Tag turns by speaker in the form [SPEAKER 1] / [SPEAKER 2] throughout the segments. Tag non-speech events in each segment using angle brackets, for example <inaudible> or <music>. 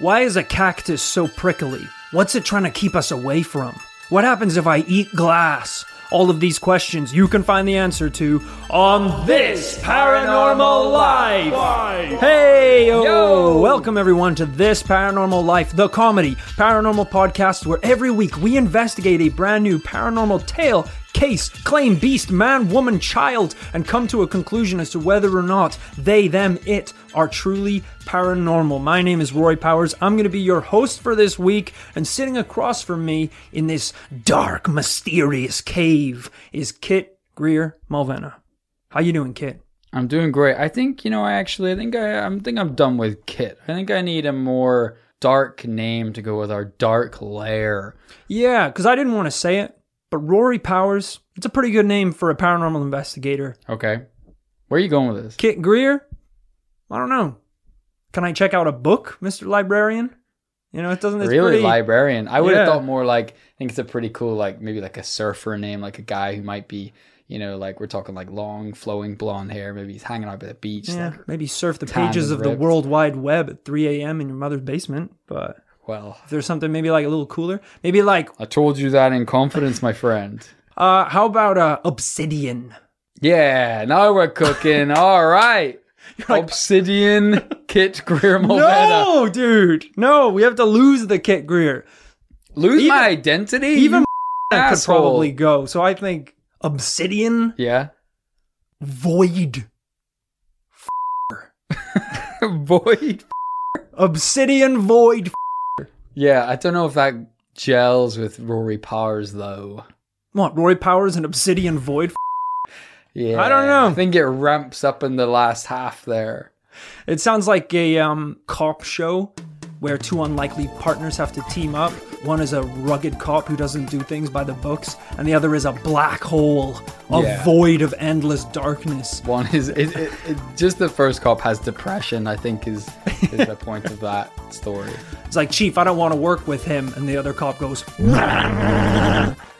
[SPEAKER 1] Why is a cactus so prickly? What's it trying to keep us away from? What happens if I eat glass? All of these questions you can find the answer to on this Paranormal Life. Hey, yo. Welcome everyone to This Paranormal Life, the comedy paranormal podcast where every week we investigate a brand new paranormal tale, case, claim, beast, man, woman, child, and come to a conclusion as to whether or not they, them, it are truly paranormal. My name is Rory Powers. I'm going to be your host for this week, and sitting across from me in this dark, mysterious cave is Kit Grier Mulvenna. How you doing, Kit?
[SPEAKER 2] I'm doing great. I think you know. I actually, I think I, I think I'm done with Kit. I think I need a more dark name to go with our dark lair.
[SPEAKER 1] Yeah, because I didn't want to say it, but Rory Powers, it's a pretty good name for a paranormal investigator.
[SPEAKER 2] Okay, where are you going with this?
[SPEAKER 1] Kit Grier? I don't know. Can I check out a book, Mr. Librarian? You know, it doesn't. It's
[SPEAKER 2] really
[SPEAKER 1] pretty,
[SPEAKER 2] librarian. I would
[SPEAKER 1] Yeah.
[SPEAKER 2] have thought more like I think it's a pretty cool like maybe like a surfer name, like a guy who might be you know like we're talking like long flowing blonde hair. Maybe he's hanging out by the beach.
[SPEAKER 1] Yeah,
[SPEAKER 2] like,
[SPEAKER 1] maybe surf the pages of the. World Wide Web at 3 a.m. in your mother's basement. But
[SPEAKER 2] well,
[SPEAKER 1] if there's something maybe like a little cooler, maybe like,
[SPEAKER 2] I told you that in confidence, my friend. <laughs>
[SPEAKER 1] uh, how about uh, Obsidian?
[SPEAKER 2] Yeah, now we're cooking. <laughs> All right. <laughs> Obsidian <laughs> Kit Grier.
[SPEAKER 1] No, dude, no, we have to lose the Kit Grier.
[SPEAKER 2] Lose
[SPEAKER 1] Even-
[SPEAKER 2] my identity?
[SPEAKER 1] Even <laughs> could probably go. So I think Obsidian
[SPEAKER 2] Yeah.
[SPEAKER 1] Void.
[SPEAKER 2] Void.
[SPEAKER 1] Obsidian Void.
[SPEAKER 2] Yeah, I don't know if that gels with Rory Powers though.
[SPEAKER 1] What? Rory Powers and Obsidian Void.
[SPEAKER 2] Yeah.
[SPEAKER 1] I don't know.
[SPEAKER 2] I think it ramps up in the last half there.
[SPEAKER 1] It sounds like a um, cop show where two unlikely partners have to team up. One is a rugged cop who doesn't do things by the books, and the other is a black hole, a
[SPEAKER 2] Yeah.
[SPEAKER 1] void of endless darkness.
[SPEAKER 2] One is it, it, it, just the first cop has depression. I think is is the point of that story.
[SPEAKER 1] It's like, Chief, I don't want to work with him, and the other cop goes, <laughs>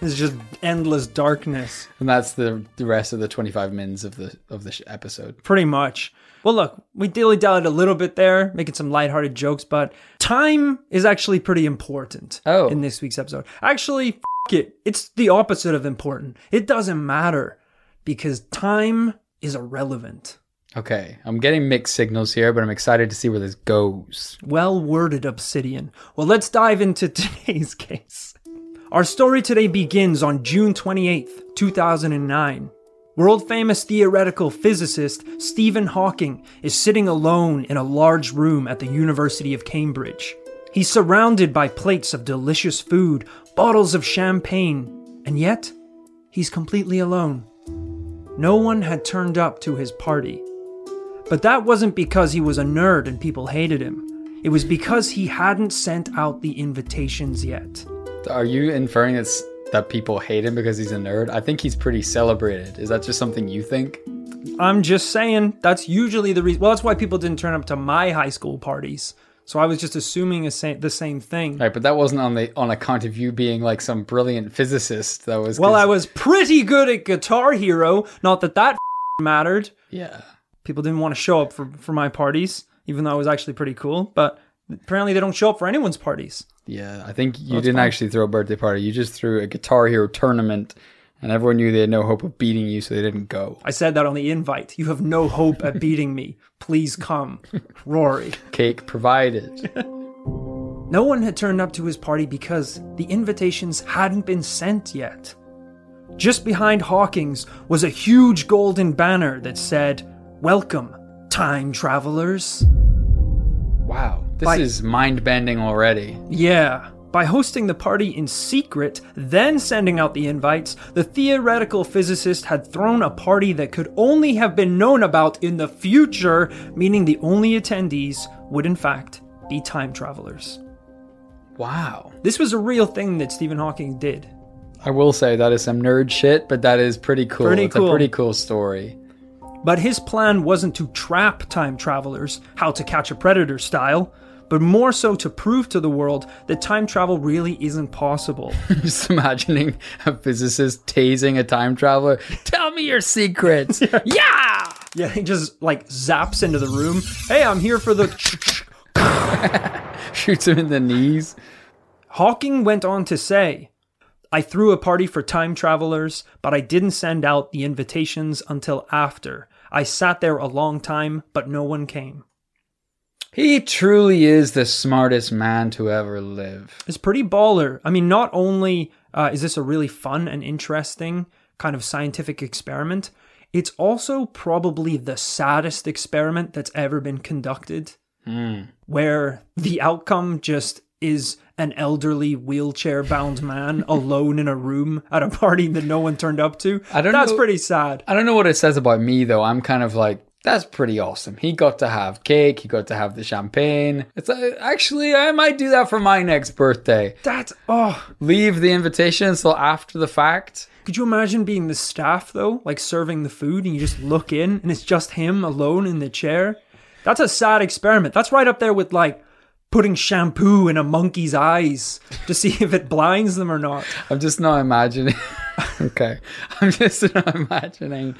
[SPEAKER 1] It's just endless darkness.
[SPEAKER 2] And that's the the rest of the twenty five minutes of the of the episode.
[SPEAKER 1] Pretty much. Well, look, we dilly dallied a little bit there, making some lighthearted jokes, but time is actually pretty important
[SPEAKER 2] Oh.
[SPEAKER 1] in this week's episode. Actually, f- it. It's the opposite of important. It doesn't matter because time is irrelevant.
[SPEAKER 2] Okay, I'm getting mixed signals here, but I'm excited to see where this goes.
[SPEAKER 1] Well worded, Obsidian. Well, let's dive into <laughs> today's case. Our story today begins on June 28th, 2009. World famous theoretical physicist Stephen Hawking is sitting alone in a large room at the University of Cambridge. He's surrounded by plates of delicious food, bottles of champagne, and yet he's completely alone. No one had turned up to his party. But that wasn't because he was a nerd and people hated him. It was because he hadn't sent out the invitations yet.
[SPEAKER 2] Are you inferring that's that people hate him because he's a nerd? I think he's pretty celebrated. Is that just something you think?
[SPEAKER 1] I'm just saying, that's usually the reason. Well, that's why people didn't turn up to my high school parties. So I was just assuming a sa- the same thing.
[SPEAKER 2] Right, but that wasn't on the on account of you being like some brilliant physicist. That was
[SPEAKER 1] well, I was pretty good at Guitar Hero. Not that that <laughs> mattered.
[SPEAKER 2] yeah.
[SPEAKER 1] People didn't want to show up for, for my parties, even though I was actually pretty cool. But apparently they don't show up for anyone's parties.
[SPEAKER 2] Yeah, I think you
[SPEAKER 1] That's
[SPEAKER 2] didn't
[SPEAKER 1] fine.
[SPEAKER 2] actually throw a birthday party. You just threw a Guitar Hero tournament, and everyone knew they had no hope of beating you, so they didn't go.
[SPEAKER 1] I said that on the invite. You have no hope at beating me. Please come. Rory. <laughs>
[SPEAKER 2] Cake provided. <laughs>
[SPEAKER 1] No one had turned up to his party because the invitations hadn't been sent yet. Just behind Hawkins was a huge golden banner that said, Welcome, time travelers.
[SPEAKER 2] Wow, this
[SPEAKER 1] By-
[SPEAKER 2] is mind bending already.
[SPEAKER 1] Yeah. By hosting the party in secret, then sending out the invites, the theoretical physicist had thrown a party that could only have been known about in the future, meaning the only attendees would, in fact, be time travelers.
[SPEAKER 2] Wow.
[SPEAKER 1] This was a real thing that Stephen Hawking did.
[SPEAKER 2] I will say that is some nerd shit, but that is pretty cool.
[SPEAKER 1] Pretty
[SPEAKER 2] it's
[SPEAKER 1] cool.
[SPEAKER 2] a pretty cool story.
[SPEAKER 1] But his plan wasn't to trap time travelers, how to catch a predator style, but more so to prove to the world that time travel really isn't possible. <laughs>
[SPEAKER 2] Just imagining a physicist tasing a time traveler. Tell me your secrets. <laughs> yeah.
[SPEAKER 1] yeah, he just like zaps into the room. Hey, I'm here for the. <laughs>
[SPEAKER 2] Shoots him in the knees.
[SPEAKER 1] Hawking went on to say, I threw a party for time travelers, but I didn't send out the invitations until after. I sat there a long time, but no one came.
[SPEAKER 2] He truly is the smartest man to ever live.
[SPEAKER 1] It's pretty baller. I mean, not only uh, is this a really fun and interesting kind of scientific experiment, it's also probably the saddest experiment that's ever been conducted, where the outcome just is an elderly wheelchair bound man <laughs> alone in a room at a party that no one turned up to.
[SPEAKER 2] I don't
[SPEAKER 1] That's
[SPEAKER 2] know-
[SPEAKER 1] pretty sad.
[SPEAKER 2] I don't know what it says about me though. I'm kind of like, that's pretty awesome. He got to have cake. He got to have the champagne. It's like, actually, I might do that for my next birthday.
[SPEAKER 1] That's oh,
[SPEAKER 2] Leave the invitation until after the fact.
[SPEAKER 1] could you imagine being the staff though, like serving the food and you just look in and it's just him alone in the chair? That's a sad experiment. That's right up there with like putting shampoo in a monkey's eyes to see if it blinds them or not.
[SPEAKER 2] I'm just not imagining. <laughs> okay, I'm just not imagining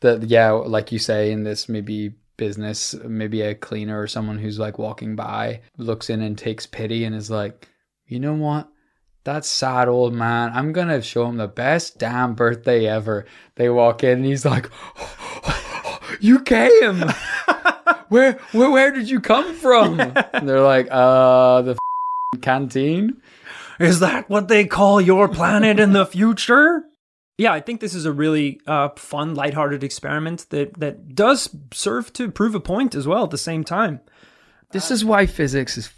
[SPEAKER 2] that. Yeah, like you say in this maybe business, maybe a cleaner or someone who's like walking by looks in and takes pity and is like, you know what? That sad old man. I'm gonna show him the best damn birthday ever. They walk in and he's like, "You came." <laughs> Where, where where did you come from? And they're like, uh, the f- canteen.
[SPEAKER 1] Is that what they call your planet in the future? Yeah, I think this is a really uh, fun, lighthearted experiment that, that does serve to prove a point as well at the same time.
[SPEAKER 2] This is why physics is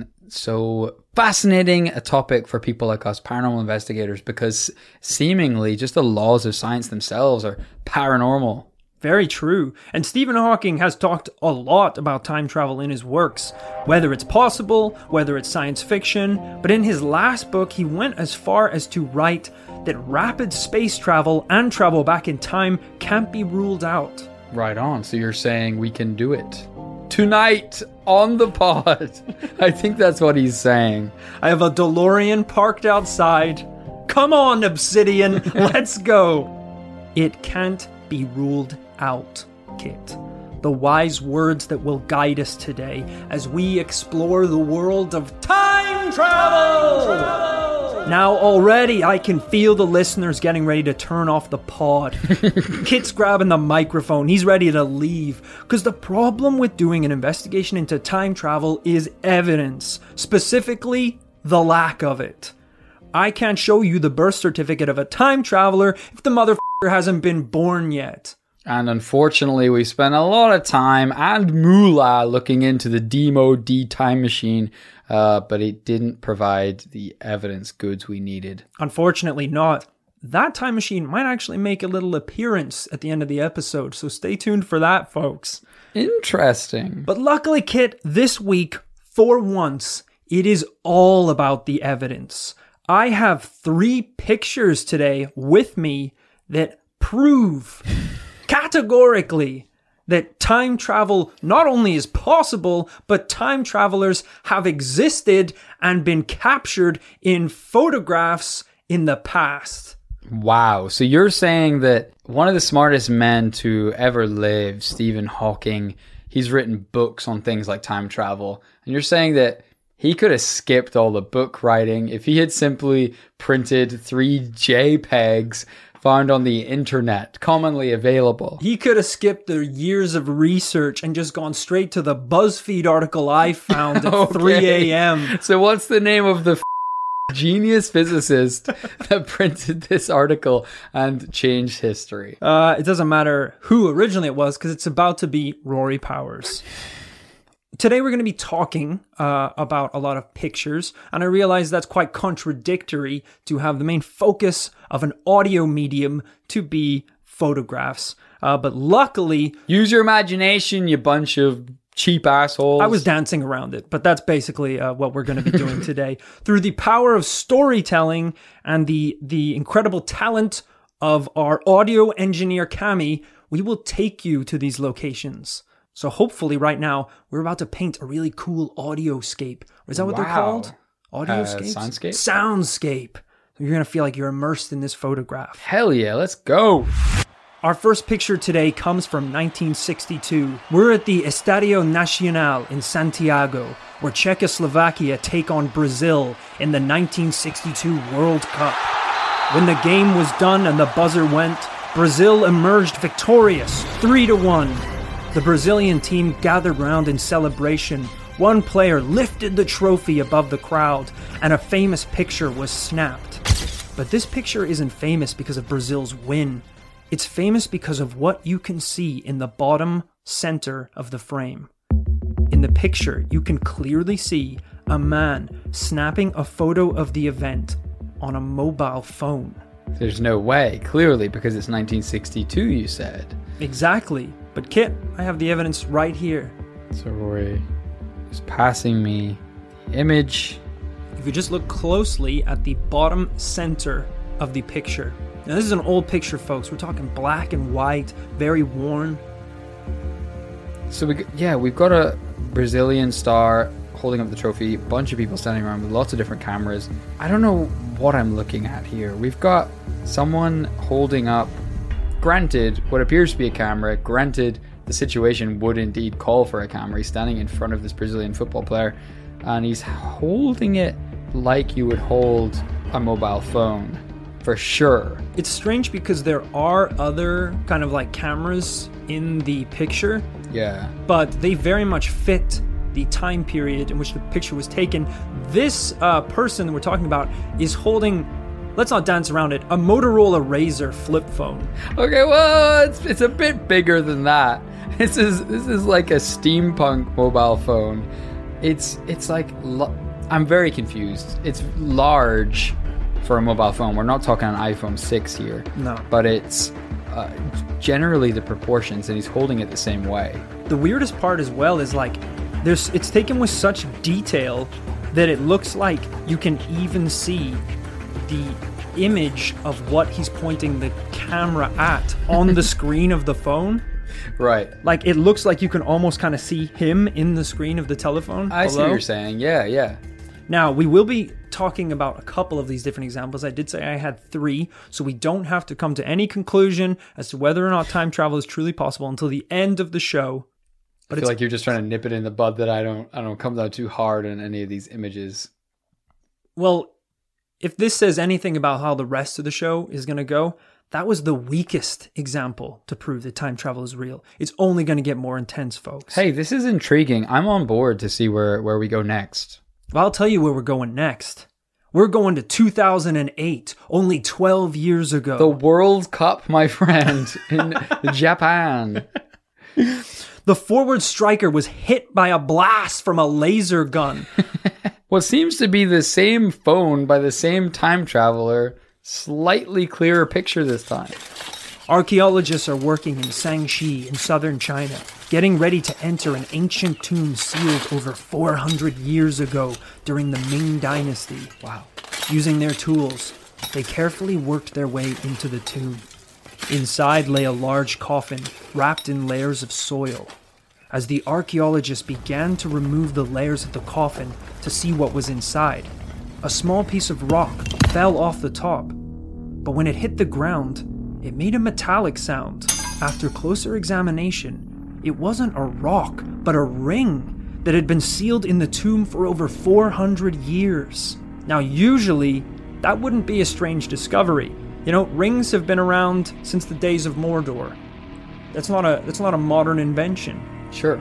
[SPEAKER 2] f- so fascinating a topic for people like us, paranormal investigators, because seemingly just the laws of science themselves are paranormal.
[SPEAKER 1] Very true. And Stephen Hawking has talked a lot about time travel in his works, whether it's possible, whether it's science fiction. But in his last book, he went as far as to write that rapid space travel and travel back in time can't be ruled out.
[SPEAKER 2] Right on. So you're saying we can do it tonight on the pod. <laughs> I think that's what he's saying.
[SPEAKER 1] I have a DeLorean parked outside. Come on, Obsidian, <laughs> let's go. It can't be ruled out, Kit. The wise words that will guide us today as we explore the world of time travel. Now, already I can feel the listeners getting ready to turn off the pod. <laughs> Kit's grabbing the microphone. He's ready to leave. Because the problem with doing an investigation into time travel is evidence, specifically, the lack of it. I can't show you the birth certificate of a time traveler if the motherfucker hasn't been born yet.
[SPEAKER 2] And unfortunately, we spent a lot of time and moolah looking into the Demo D time machine, uh, but it didn't provide the evidence goods we needed.
[SPEAKER 1] Unfortunately, not. That time machine might actually make a little appearance at the end of the episode, so stay tuned for that, folks.
[SPEAKER 2] Interesting.
[SPEAKER 1] But luckily, Kit, this week, for once, it is all about the evidence. I have three pictures today with me that prove <laughs> categorically that time travel not only is possible, but time travelers have existed and been captured in photographs in the past.
[SPEAKER 2] Wow. So you're saying that one of the smartest men to ever live, Stephen Hawking, he's written books on things like time travel. And you're saying that he could have skipped all the book writing if he had simply printed three JPEGs found on the internet, commonly available.
[SPEAKER 1] He could have skipped the years of research and just gone straight to the BuzzFeed article I <laughs> found at
[SPEAKER 2] Okay.
[SPEAKER 1] 3 a.m.
[SPEAKER 2] So what's the name of the f- genius physicist <laughs> that printed this article and changed history?
[SPEAKER 1] Uh, it doesn't matter who originally it was because it's about to be Rory Powers. Today we're going to be talking uh, about a lot of pictures, and I realize that's quite contradictory to have the main focus of an audio medium to be photographs. Uh, but luckily,
[SPEAKER 2] Use your imagination, you bunch of cheap assholes.
[SPEAKER 1] I was dancing around it, but that's basically uh, what we're going to be doing <laughs> today. Through the power of storytelling and the the incredible talent of our audio engineer Cami, we will take you to these locations. So hopefully, right now, we're about to paint a really cool audioscape. Is that what they're
[SPEAKER 2] Wow.
[SPEAKER 1] called? Audioscapes?
[SPEAKER 2] Uh, soundscape?
[SPEAKER 1] Soundscape. You're gonna feel like you're immersed in this photograph.
[SPEAKER 2] Hell yeah, let's go.
[SPEAKER 1] Our first picture today comes from 1962. We're at the Estadio Nacional in Santiago, where Czechoslovakia take on Brazil in the 1962 World Cup. When the game was done and the buzzer went, Brazil emerged victorious, 3 to 1. The Brazilian team gathered round in celebration. One player lifted the trophy above the crowd, and a famous picture was snapped. But this picture isn't famous because of Brazil's win. It's famous because of what you can see in the bottom center of the frame. In the picture, you can clearly see a man snapping a photo of the event on a mobile phone.
[SPEAKER 2] There's no way, clearly, because it's 1962, you said.
[SPEAKER 1] Exactly. But Kit, I have the evidence right here.
[SPEAKER 2] So Rory is passing me the image.
[SPEAKER 1] If you just look closely at the bottom center of the picture. Now, this is an old picture, folks. We're talking black and white, very worn.
[SPEAKER 2] So we, yeah, we've got a Brazilian star holding up the trophy, a bunch of people standing around with lots of different cameras. I don't know what I'm looking at here. We've got someone holding up, granted, what appears to be a camera, granted, the situation would indeed call for a camera. He's standing in front of this Brazilian football player and he's holding it like you would hold a mobile phone for sure.
[SPEAKER 1] It's strange because there are other kind of like cameras in the picture,
[SPEAKER 2] Yeah.
[SPEAKER 1] but they very much fit the time period in which the picture was taken. This uh, person that we're talking about is holding, let's not dance around it, a Motorola Razr flip phone.
[SPEAKER 2] Okay, well, it's, it's a bit bigger than that. <laughs> This is this is like a steampunk mobile phone. It's it's like I'm very confused. It's large for a mobile phone. We're not talking an iPhone 6 here.
[SPEAKER 1] No.
[SPEAKER 2] But it's uh, generally the proportions and he's holding it the same way.
[SPEAKER 1] The weirdest part as well is like there's it's taken with such detail that it looks like you can even see the image of what he's pointing the camera at on the <laughs> screen of the phone.
[SPEAKER 2] Right.
[SPEAKER 1] Like it looks like you can almost kind of see him in the screen of the telephone.
[SPEAKER 2] I see what you're saying. Yeah, yeah.
[SPEAKER 1] Now, we will be talking about a couple of these different examples. I did say I had three, so we don't have to come to any conclusion as to whether or not time travel is truly possible until the end of the show.
[SPEAKER 2] I feel like you're just trying to nip it in the bud that I don't I don't come down too hard on any of these images.
[SPEAKER 1] Well, if this says anything about how the rest of the show is going to go, that was the weakest example to prove that time travel is real. It's only going to get more intense, folks.
[SPEAKER 2] Hey, this is intriguing. I'm on board to see where where we go next.
[SPEAKER 1] Well, I'll tell you where we're going next. We're going to 2008, only 12 years ago.
[SPEAKER 2] The World Cup, my friend, in <laughs> Japan.
[SPEAKER 1] The forward striker was hit by a blast from a laser gun. <laughs>
[SPEAKER 2] What seems to be the same phone by the same time traveler, slightly clearer picture this time.
[SPEAKER 1] Archaeologists are working in Sangxi in southern China, getting ready to enter an ancient tomb sealed over 400 years ago during the Ming Dynasty.
[SPEAKER 2] Wow.
[SPEAKER 1] Using their tools, they carefully worked their way into the tomb. Inside lay a large coffin wrapped in layers of soil. As the archaeologists began to remove the layers of the coffin to see what was inside, a small piece of rock fell off the top. But when it hit the ground, it made a metallic sound. After closer examination, it wasn't a rock, but a ring that had been sealed in the tomb for over 400 years. Now, usually, that wouldn't be a strange discovery. You know, rings have been around since the days of Mordor. That's not a that's not a modern invention.
[SPEAKER 2] Sure.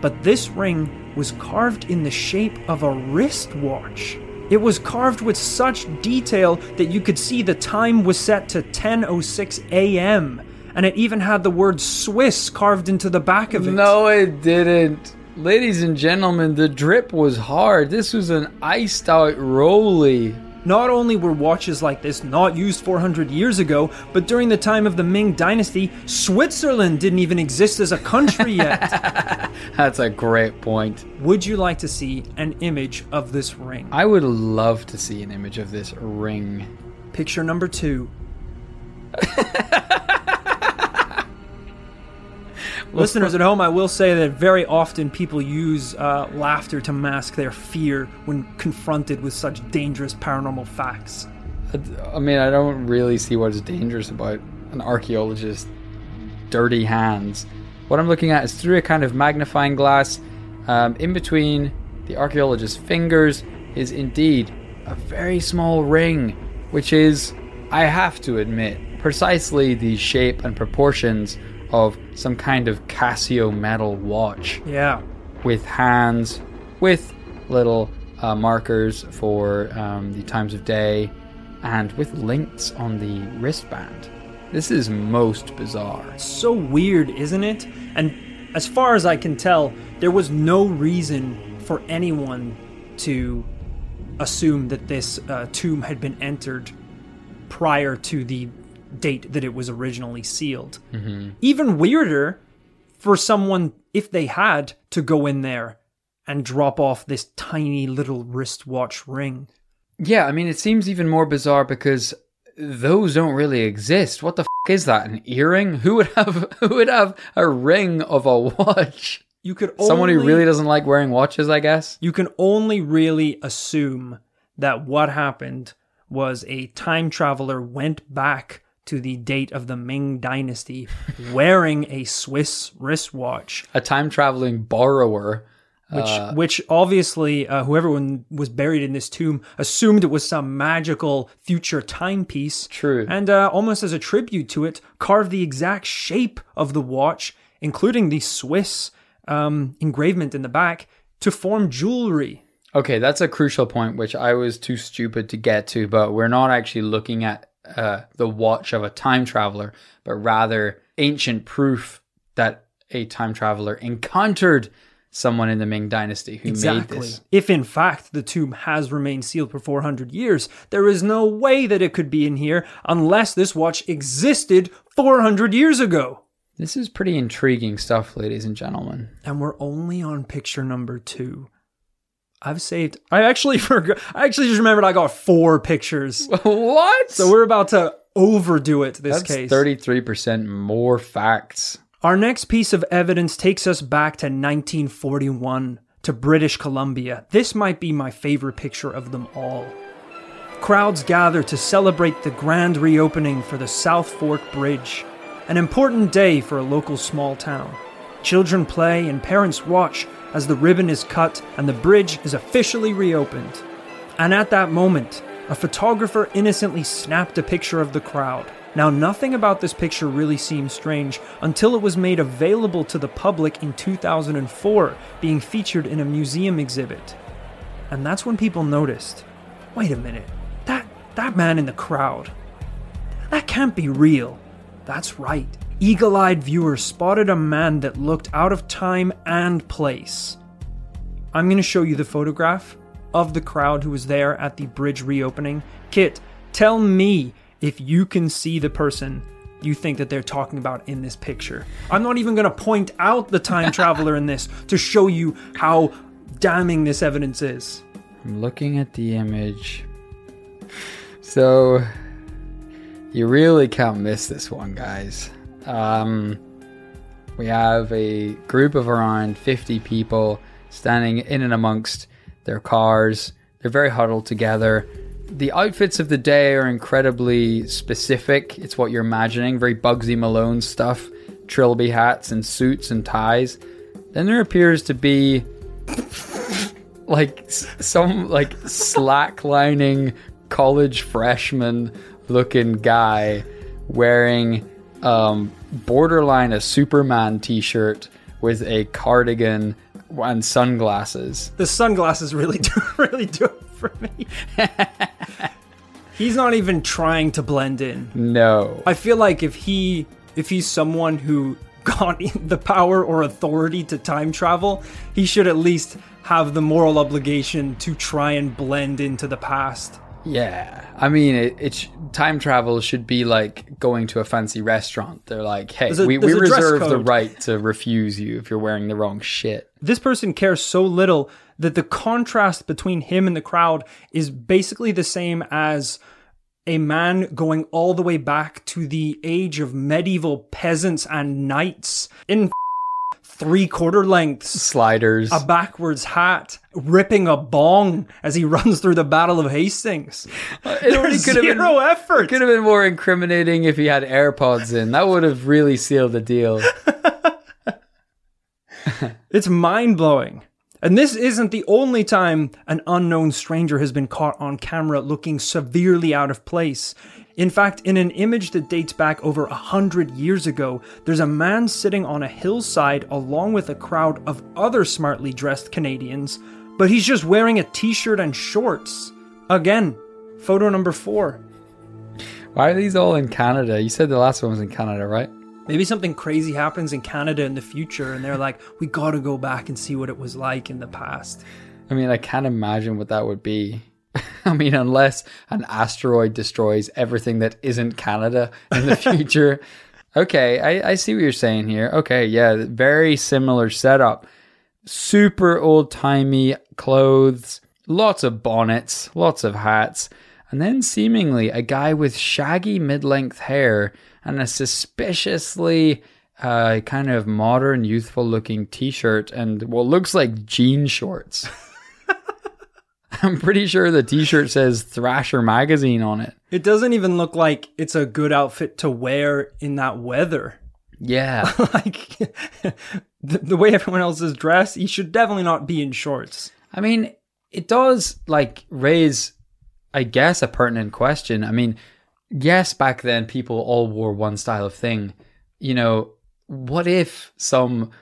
[SPEAKER 1] But this ring was carved in the shape of a wristwatch. It was carved with such detail that you could see the time was set to 10:06 a.m. and it even had the word Swiss carved into the back of it.
[SPEAKER 2] No, it didn't. Ladies and gentlemen, the drip was hard. This was an iced out rolly.
[SPEAKER 1] Not only were watches like this not used 400 years ago, but during the time of the Ming Dynasty, Switzerland didn't even exist as a country <laughs> yet.
[SPEAKER 2] That's a great point.
[SPEAKER 1] Would you like to see an image of this ring?
[SPEAKER 2] I would love to see an image of this ring.
[SPEAKER 1] Picture number two. <laughs> Listeners at home, I will say that very often people use uh, laughter to mask their fear when confronted with such dangerous paranormal facts.
[SPEAKER 2] I mean, I don't really see what is dangerous about an archaeologist's dirty hands. What I'm looking at is through a kind of magnifying glass. Um, in between the archaeologist's fingers is indeed a very small ring, which is, I have to admit, precisely the shape and proportions of some kind of Casio metal watch
[SPEAKER 1] Yeah.
[SPEAKER 2] with hands, with little uh, markers for um, the times of day, and with links on the wristband. This is most bizarre.
[SPEAKER 1] So weird, isn't it? And as far as I can tell, there was no reason for anyone to assume that this uh, tomb had been entered prior to the date that it was originally sealed. Mm-hmm. Even weirder for someone, if they had, to go in there and drop off this tiny little wristwatch ring.
[SPEAKER 2] Yeah, I mean, it seems even more bizarre because those don't really exist. What the f- is that? An earring? Who would have <laughs> who would have a ring of a watch?
[SPEAKER 1] You could only,
[SPEAKER 2] Someone who really doesn't like wearing watches, I guess.
[SPEAKER 1] you can only really assume that what happened was a time traveler went back to the date of the Ming Dynasty wearing a Swiss wristwatch,
[SPEAKER 2] A time traveling borrower.
[SPEAKER 1] which which obviously uh, whoever was buried in this tomb assumed it was some magical future timepiece.
[SPEAKER 2] True.
[SPEAKER 1] And uh, almost as a tribute to it, carved the exact shape of the watch, including the Swiss um, engravement in the back, to form jewelry.
[SPEAKER 2] Okay, that's a crucial point, which I was too stupid to get to, but we're not actually looking at uh, the watch of a time traveler, but rather ancient proof that a time traveler encountered someone in the Ming Dynasty who made this.
[SPEAKER 1] If in fact the tomb has remained sealed for 400 years, there is no way that it could be in here unless this watch existed 400 years ago.
[SPEAKER 2] This is pretty intriguing stuff, ladies and gentlemen.
[SPEAKER 1] And we're only on picture number two. I've saved. I actually <laughs> forgot. I actually just remembered I got four pictures. <laughs>
[SPEAKER 2] what?
[SPEAKER 1] So we're about to overdo it this
[SPEAKER 2] that's
[SPEAKER 1] case.
[SPEAKER 2] 33% more facts.
[SPEAKER 1] Our next piece of evidence takes us back to 1941 to British Columbia. This might be my favorite picture of them all. Crowds gather to celebrate the grand reopening for the South Fork Bridge, an important day for a local small town. Children play and parents watch as the ribbon is cut and the bridge is officially reopened. And at that moment, a photographer innocently snapped a picture of the crowd. Now, nothing about this picture really seems strange until it was made available to the public in 2004, being featured in a museum exhibit. And that's when people noticed wait a minute, that, that man in the crowd, that can't be real. That's right. Eagle eyed viewers spotted a man that looked out of time and place. I'm going to show you the photograph of the crowd who was there at the bridge reopening. Kit, tell me if you can see the person you think that they're talking about in this picture. I'm not even going to point out the time <laughs> traveler in this to show you how damning this evidence is.
[SPEAKER 2] I'm looking at the image. So, you really can't miss this one, guys. Um, we have a group of around 50 people standing in and amongst their cars. They're very huddled together. The outfits of the day are incredibly specific. It's what you're imagining very Bugsy Malone stuff trilby hats and suits and ties. Then there appears to be like some like slacklining college freshman looking guy wearing um borderline a superman t-shirt with a cardigan and sunglasses
[SPEAKER 1] The sunglasses really <laughs> do really do it for me. <laughs> He's not even trying to blend in.
[SPEAKER 2] no
[SPEAKER 1] I feel like if he if he's someone who got <laughs> the power or authority to time travel, he should at least have the moral obligation to try and blend into the past.
[SPEAKER 2] Yeah. I mean it, it time travel should be like going to a fancy restaurant. They're like hey
[SPEAKER 1] a-
[SPEAKER 2] we, we reserve the right to refuse you if you're wearing the wrong shit.
[SPEAKER 1] This person cares so little that the contrast between him and the crowd is basically the same as a man going all the way back to the age of medieval peasants and knights in three quarter lengths,
[SPEAKER 2] Sliders.
[SPEAKER 1] a backwards hat, ripping a bong as he <laughs> runs through the Battle of Hastings.
[SPEAKER 2] it
[SPEAKER 1] There's
[SPEAKER 2] could have been
[SPEAKER 1] zero effort.
[SPEAKER 2] could have been more incriminating if he had AirPods in. That would have really sealed the deal. <laughs>
[SPEAKER 1] It's mind blowing. And this isn't the only time an unknown stranger has been caught on camera looking severely out of place. In fact, in an image that dates back over a hundred years ago, there's a man sitting on a hillside along with a crowd of other smartly dressed Canadians, but he's just wearing a t shirt and shorts. Again, photo number four.
[SPEAKER 2] Why are these all in Canada? You said the last one was in Canada, right?
[SPEAKER 1] Maybe something crazy happens in Canada in the future, and they're like, we gotta go back and see what it was like in the past.
[SPEAKER 2] I mean, I can't imagine what that would be. <laughs> I mean, unless an asteroid destroys everything that isn't Canada in the <laughs> future. okay, I, I see what you're saying here. Okay, yeah, very similar setup. Super old timey clothes, lots of bonnets, lots of hats, and then seemingly a guy with shaggy mid length hair and a suspiciously uh, kind of modern, youthful looking t shirt and what looks like jean shorts. <laughs> <laughs> I'm pretty sure the t-shirt says Thrasher magazine on it.
[SPEAKER 1] It doesn't even look like it's a good outfit to wear in that weather.
[SPEAKER 2] Yeah. <laughs>
[SPEAKER 1] like <laughs> the, the way everyone else is dressed, he should definitely not be in shorts.
[SPEAKER 2] I mean, it does like raise I guess a pertinent question. I mean, yes, back then people all wore one style of thing. You know, what if some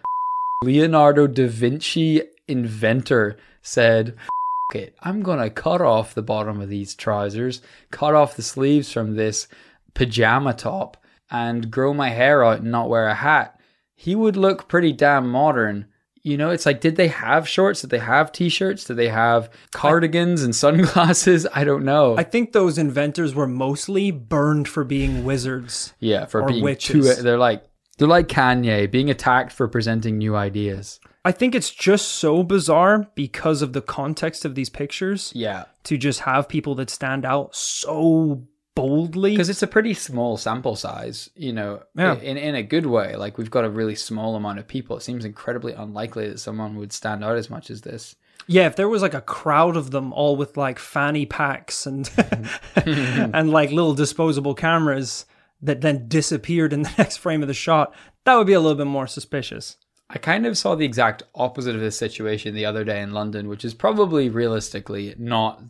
[SPEAKER 2] Leonardo da Vinci inventor said, "F- it, I'm gonna cut off the bottom of these trousers, cut off the sleeves from this pajama top, and grow my hair out and not wear a hat. He would look pretty damn modern. You know, it's like, did they have shorts? Did they have t shirts? Did they have cardigans and sunglasses? <laughs> I don't know.
[SPEAKER 1] I think those inventors were mostly burned for being wizards.
[SPEAKER 2] yeah, for
[SPEAKER 1] or
[SPEAKER 2] being
[SPEAKER 1] witches.
[SPEAKER 2] too. They're like they're like Kanye being attacked for presenting new ideas.
[SPEAKER 1] I think it's just so bizarre because of the context of these pictures
[SPEAKER 2] Yeah,
[SPEAKER 1] to just have people that stand out so boldly.
[SPEAKER 2] because it's a pretty small sample size. You know,
[SPEAKER 1] Yeah.
[SPEAKER 2] in in a good way. Like we've got a really small amount of people. It seems incredibly unlikely that someone would stand out as much as this.
[SPEAKER 1] Yeah, if there was like a crowd of them all with like fanny packs and <laughs> and like little disposable cameras that then disappeared in the <laughs> next frame of the shot, that would be a little bit more suspicious.
[SPEAKER 2] I kind of saw the exact opposite of this situation the other day in London, which is probably realistically not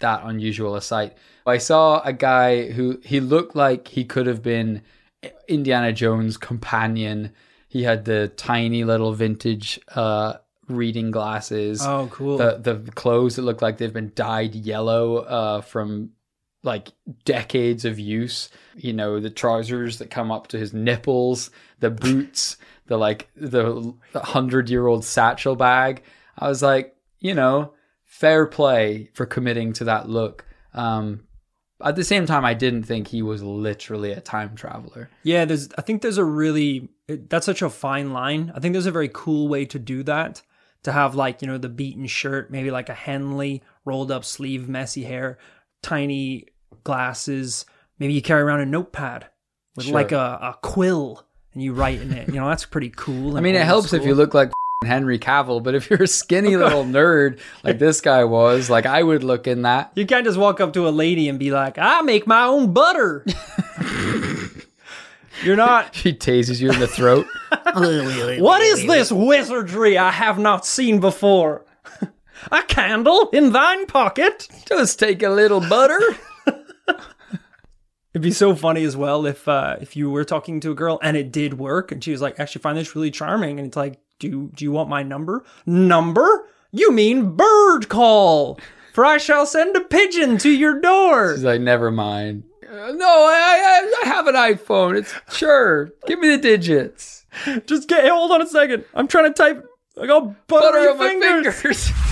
[SPEAKER 2] that unusual a sight. I saw a guy who he looked like he could have been Indiana Jones' companion. He had the tiny little vintage uh, reading glasses.
[SPEAKER 1] Oh, cool.
[SPEAKER 2] The the clothes that look like they've been dyed yellow uh, from like decades of use. You know, the trousers that come up to his nipples, the boots, the like the hundred year old satchel bag. I was like, you know, fair play for committing to that look. Um, at the same time, I didn't think he was literally a time traveler.
[SPEAKER 1] yeah, there's. I think there's a really that's such a fine line. I think there's a very cool way to do that. To have like you know the beaten shirt, maybe like a Henley rolled up sleeve, messy hair, tiny glasses. Maybe you carry around a notepad with
[SPEAKER 2] Sure.
[SPEAKER 1] like a, a quill and you write in it. You know that's pretty cool.
[SPEAKER 2] I mean, it helps if you look like <laughs> Henry Cavill, but if you're a skinny <laughs> little nerd like this guy was, like I would look in that.
[SPEAKER 1] You can't just walk up to a lady and be like, "I make my own butter." <laughs> You're not.
[SPEAKER 2] She tases you in the throat.
[SPEAKER 1] What is this wizardry I have not seen before? a candle in thine pocket.
[SPEAKER 2] Just take a little butter.
[SPEAKER 1] It'd be so funny as well if uh, if you were talking to a girl and it did work, and she was like, "Actually, find this really charming," and it's like, "Do do you want my number? Number? You mean bird call? For I shall send a pigeon to your door."
[SPEAKER 2] She's like, never mind. Uh, no, I, I I have an iPhone. It's sure. Give me the digits.
[SPEAKER 1] Just get hold on a second. I'm trying to type. I got butter,
[SPEAKER 2] Butter
[SPEAKER 1] on
[SPEAKER 2] on my
[SPEAKER 1] fingers.
[SPEAKER 2] fingers. <laughs>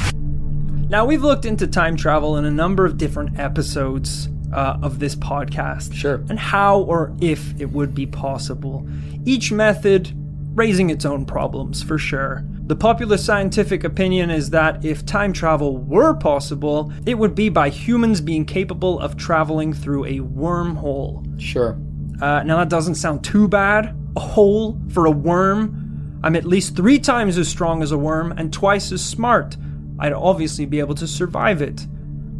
[SPEAKER 1] Now we've looked into time travel in a number of different episodes uh, of this podcast.
[SPEAKER 2] Sure.
[SPEAKER 1] And how or if it would be possible. Each method raising its own problems for sure. The popular scientific opinion is that if time travel were possible, it would be by humans being capable of traveling through a wormhole.
[SPEAKER 2] Sure.
[SPEAKER 1] Uh, now that doesn't sound too bad. A hole for a worm. I'm at least three times as strong as a worm and twice as smart. I'd obviously be able to survive it.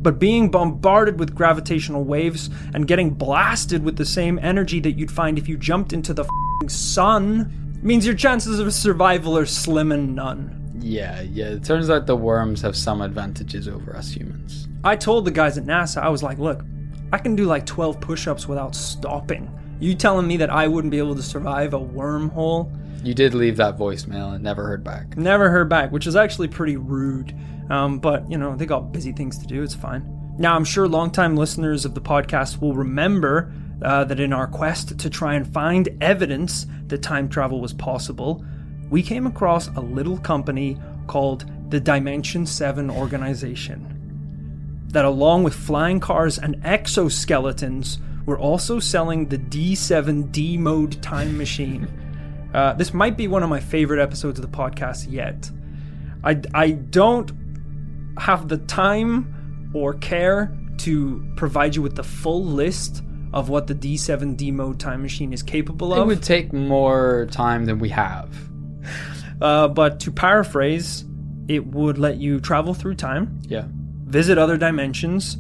[SPEAKER 1] But being bombarded with gravitational waves and getting blasted with the same energy that you'd find if you jumped into the fing sun means your chances of survival are slim and none.
[SPEAKER 2] Yeah, yeah. It turns out the worms have some advantages over us humans.
[SPEAKER 1] I told the guys at NASA, I was like, look, I can do like 12 push ups without stopping. You telling me that I wouldn't be able to survive a wormhole?
[SPEAKER 2] You did leave that voicemail and never heard back.
[SPEAKER 1] Never heard back, which is actually pretty rude. Um, but, you know, they got busy things to do. It's fine. Now, I'm sure longtime listeners of the podcast will remember uh, that in our quest to try and find evidence that time travel was possible, we came across a little company called the Dimension 7 organization. That, along with flying cars and exoskeletons, were also selling the D7D mode time machine. Uh, this might be one of my favorite episodes of the podcast yet. I, I don't have the time or care to provide you with the full list of what the D7D mode time machine is capable of.
[SPEAKER 2] It would take more time than we have.
[SPEAKER 1] Uh, but to paraphrase, it would let you travel through time,
[SPEAKER 2] Yeah.
[SPEAKER 1] visit other dimensions,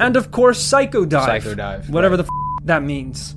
[SPEAKER 1] and of course, psycho dive.
[SPEAKER 2] Psycho dive,
[SPEAKER 1] Whatever
[SPEAKER 2] right.
[SPEAKER 1] the f- that means.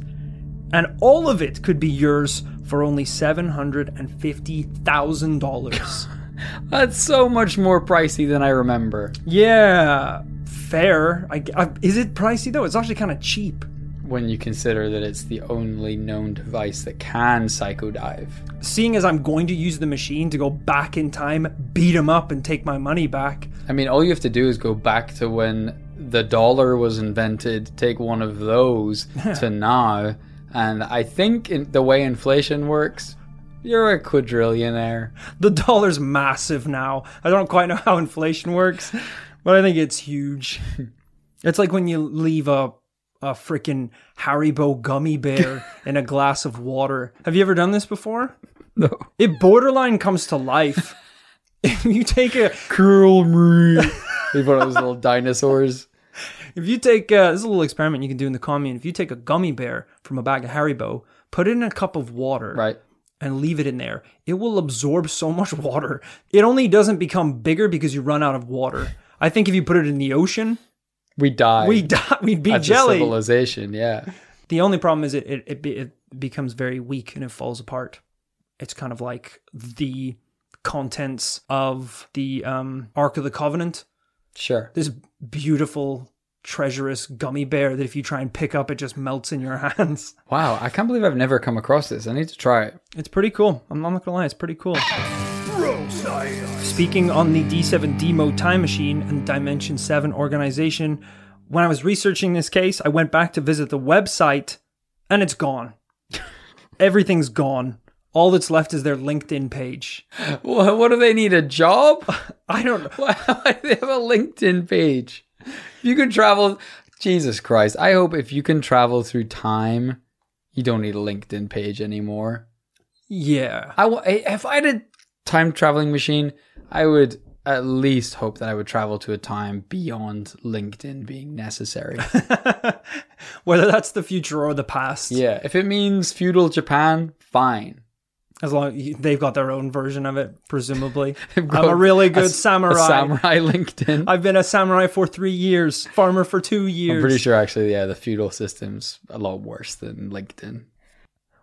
[SPEAKER 1] And all of it could be yours for only $750,000. <laughs>
[SPEAKER 2] That's so much more pricey than I remember.
[SPEAKER 1] yeah, fair. I, I- uh, is it pricey though? It's actually kind of cheap.
[SPEAKER 2] When you consider that it's the only known device that can psycho dive.
[SPEAKER 1] Seeing as I'm going to use the machine to go back in time, beat him up, and take my money back,
[SPEAKER 2] I mean, all you have to do is go back to when the dollar was invented, take one of those <laughs> to now, and I think in the way inflation works, you're a quadrillionaire.
[SPEAKER 1] The dollar's massive now. I don't quite know how inflation works, but I think it's huge. <laughs> It's like when you leave a a freaking Haribo gummy bear <laughs> in a glass of water. Have you ever done this before?
[SPEAKER 2] No.
[SPEAKER 1] It borderline comes to life. <laughs> if you take a
[SPEAKER 2] Curl me. Leave one of those little dinosaurs.
[SPEAKER 1] if you take a, this is a little experiment you can do in the commune. If you take a gummy bear from a bag of Haribo, put it in a cup of water,
[SPEAKER 2] Right.
[SPEAKER 1] And leave it in there, it will absorb so <laughs> much water. It only doesn't become bigger because you run out of water. I think if you put it in the ocean,
[SPEAKER 2] We die.
[SPEAKER 1] we die, <laughs> we'd be
[SPEAKER 2] a
[SPEAKER 1] jelly.
[SPEAKER 2] civilization, yeah.
[SPEAKER 1] The only problem is it it, it, it becomes very weak and it falls apart. It's kind of like the contents of the um, Ark of the Covenant.
[SPEAKER 2] Sure.
[SPEAKER 1] This beautiful, treacherous gummy bear that if you try and pick up, it just melts in your <laughs> hands.
[SPEAKER 2] Wow, I can't believe I've never come across this. I need to try it.
[SPEAKER 1] It's pretty cool. I'm not gonna lie, it's pretty cool. Speaking on the D7 Demo time machine and Dimension 7 organization, when I was researching this case, I went back to visit the website and it's gone. <laughs> Everything's gone. All that's left is their LinkedIn page.
[SPEAKER 2] What, what do they need? A job? <laughs>
[SPEAKER 1] I don't know.
[SPEAKER 2] Why why do they have a LinkedIn page? If you can travel, Jesus Christ! I hope if you can travel through time, you don't need a LinkedIn page anymore.
[SPEAKER 1] Yeah.
[SPEAKER 2] I if I had a time traveling machine, I would at least hope that I would travel to a time beyond LinkedIn being necessary. <laughs>
[SPEAKER 1] Whether that's the future or the past.
[SPEAKER 2] yeah, if it means feudal Japan, fine.
[SPEAKER 1] As long as they've got their own version of it, presumably. <laughs> I'm a really good
[SPEAKER 2] s-
[SPEAKER 1] samurai.
[SPEAKER 2] A samurai LinkedIn.
[SPEAKER 1] I've been a samurai for three years, farmer for two years.
[SPEAKER 2] I'm pretty sure actually, yeah, the feudal system's a lot worse than LinkedIn.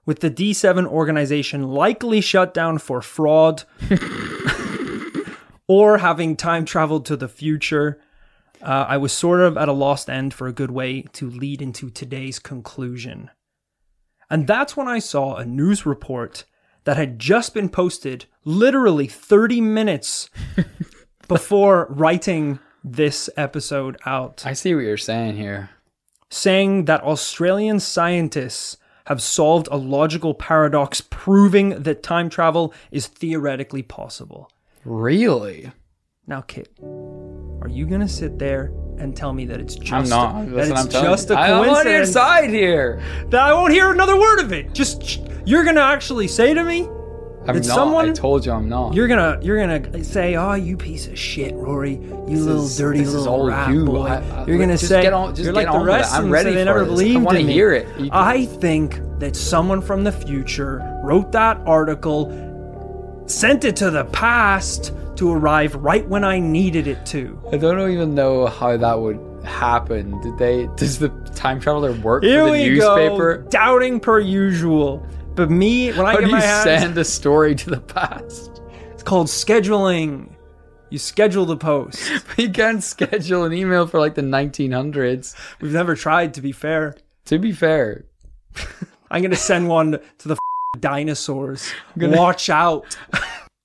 [SPEAKER 1] with the D7 organization likely shut down for fraud <laughs> or having time traveled to the future. Uh, I was sort of at a lost end for a good way to lead into today's conclusion. And that's when I saw a news report that had just been posted literally 30 minutes <laughs> before writing this episode out
[SPEAKER 2] I see what you're saying here.
[SPEAKER 1] saying that Australian scientists have solved a logical paradox proving that time travel is theoretically possible.
[SPEAKER 2] Really?
[SPEAKER 1] Now, Kit, are you going to sit there and tell me that it's just
[SPEAKER 2] I'm not.
[SPEAKER 1] that
[SPEAKER 2] That's what
[SPEAKER 1] it's
[SPEAKER 2] I'm
[SPEAKER 1] just
[SPEAKER 2] you.
[SPEAKER 1] a
[SPEAKER 2] I'm on your side here.
[SPEAKER 1] that I won't hear another word of it? Just you're going to actually say to me
[SPEAKER 2] I'm not.
[SPEAKER 1] someone-
[SPEAKER 2] I told you I'm not.
[SPEAKER 1] you're gonna you're gonna say, "Oh, you piece of shit, Rory, you little
[SPEAKER 2] is-
[SPEAKER 1] dirty
[SPEAKER 2] this is
[SPEAKER 1] little
[SPEAKER 2] all
[SPEAKER 1] rat
[SPEAKER 2] you.
[SPEAKER 1] boy."
[SPEAKER 2] I- I-
[SPEAKER 1] you're gonna say,
[SPEAKER 2] on- just
[SPEAKER 1] "You're
[SPEAKER 2] get
[SPEAKER 1] like the
[SPEAKER 2] on with it.
[SPEAKER 1] rest
[SPEAKER 2] I'm ready
[SPEAKER 1] they never
[SPEAKER 2] this. I wanna hear it.
[SPEAKER 1] I think that someone from the future wrote that article sent it to the past to arrive right when I needed it to.
[SPEAKER 2] I don't even know how that would happen. Did they? Does the time traveler work
[SPEAKER 1] Here
[SPEAKER 2] for the
[SPEAKER 1] we
[SPEAKER 2] newspaper?
[SPEAKER 1] go, doubting per usual. But me, when I
[SPEAKER 2] How
[SPEAKER 1] get
[SPEAKER 2] do
[SPEAKER 1] my
[SPEAKER 2] you
[SPEAKER 1] hands,
[SPEAKER 2] send a story to the past?
[SPEAKER 1] it's called scheduling. You schedule the post. <laughs>
[SPEAKER 2] but you can't schedule an email for like the 1900s.
[SPEAKER 1] We've never tried, to be fair.
[SPEAKER 2] To be fair, <laughs>
[SPEAKER 1] I'm gonna send one to the dinosaurs. <laughs> Watch out.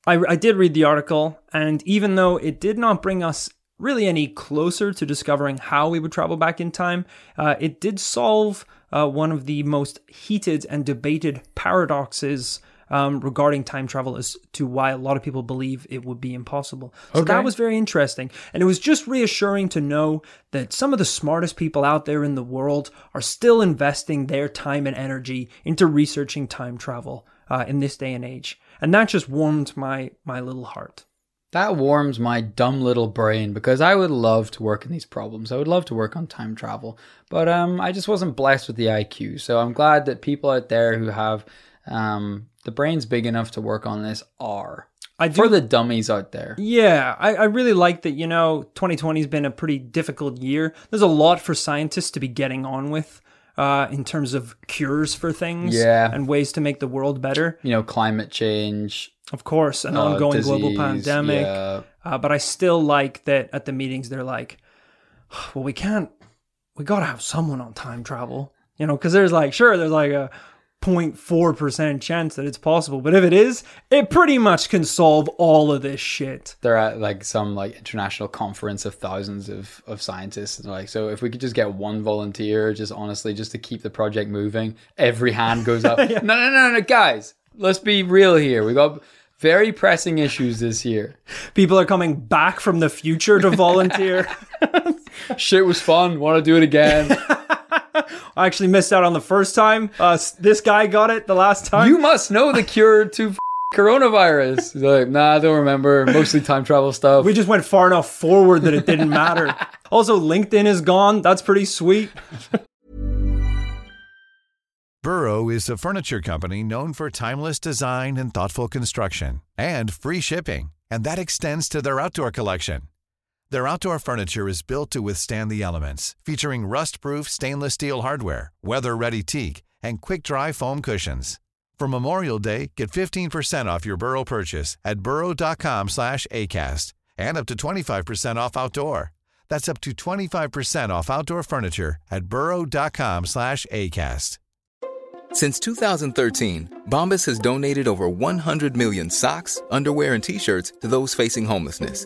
[SPEAKER 1] I, I did read the article, and even though it did not bring us really any closer to discovering how we would travel back in time, uh, it did solve uh, one of the most heated and debated paradoxes um, regarding time travel as to why a lot of people believe it would be impossible. So
[SPEAKER 2] Okay.
[SPEAKER 1] that was very interesting. And it was just reassuring to know that some of the smartest people out there in the world are still investing their time and energy into researching time travel uh, in this day and age. And that just warmed my, my little heart.
[SPEAKER 2] that warms my dumb little brain because I would love to work in these problems. I would love to work on time travel, but um, I just wasn't blessed with the IQ. So I'm glad that people out there who have um, the brains big enough to work on this are.
[SPEAKER 1] I do
[SPEAKER 2] For the dummies out there.
[SPEAKER 1] Yeah, I, I really like that, you know, 2020 has been a pretty difficult year. There's a lot for scientists to be getting on with uh, in terms of cures for things
[SPEAKER 2] Yeah.
[SPEAKER 1] and ways to make the world better.
[SPEAKER 2] You know, climate change,
[SPEAKER 1] Of course, an
[SPEAKER 2] uh,
[SPEAKER 1] ongoing global pandemic.
[SPEAKER 2] yeah.
[SPEAKER 1] Uh, but I still like that at the meetings, they're like, well, we can't, we got to have someone on time travel, you know, because there's like, sure, there's like a 0.4% chance that it's possible. But if it is, it pretty much can solve all of this shit.
[SPEAKER 2] they're at like some like international conference of thousands of, of scientists and like so if we could just get one volunteer just honestly just to keep the project moving every hand goes up <laughs> no no no no guys let's be real here we got very pressing issues this year
[SPEAKER 1] People are coming back from the future to volunteer. <laughs>
[SPEAKER 2] shit was fun want to do it again <laughs>
[SPEAKER 1] I actually missed out on the first time. Uh, this guy got it the last time.
[SPEAKER 2] you must know the cure to f- coronavirus He's like nah i don't remember mostly time travel stuff
[SPEAKER 1] we just went far enough forward that it didn't matter. <laughs> also, LinkedIn is gone. That's pretty sweet.
[SPEAKER 3] Burrow is a furniture company known for timeless design and thoughtful construction and free shipping, and that extends to their outdoor collection. Their outdoor furniture is built to withstand the elements, featuring rust-proof stainless steel hardware, weather-ready teak, and quick-dry foam cushions. For Memorial Day, get 15% off your Burrow purchase at burrow.com/acast and up to 25% off outdoor. That's up to 25% off outdoor furniture at burrow.com/acast.
[SPEAKER 4] Since 2013, Bombas has donated over 100 million socks, underwear, and t-shirts to those facing homelessness.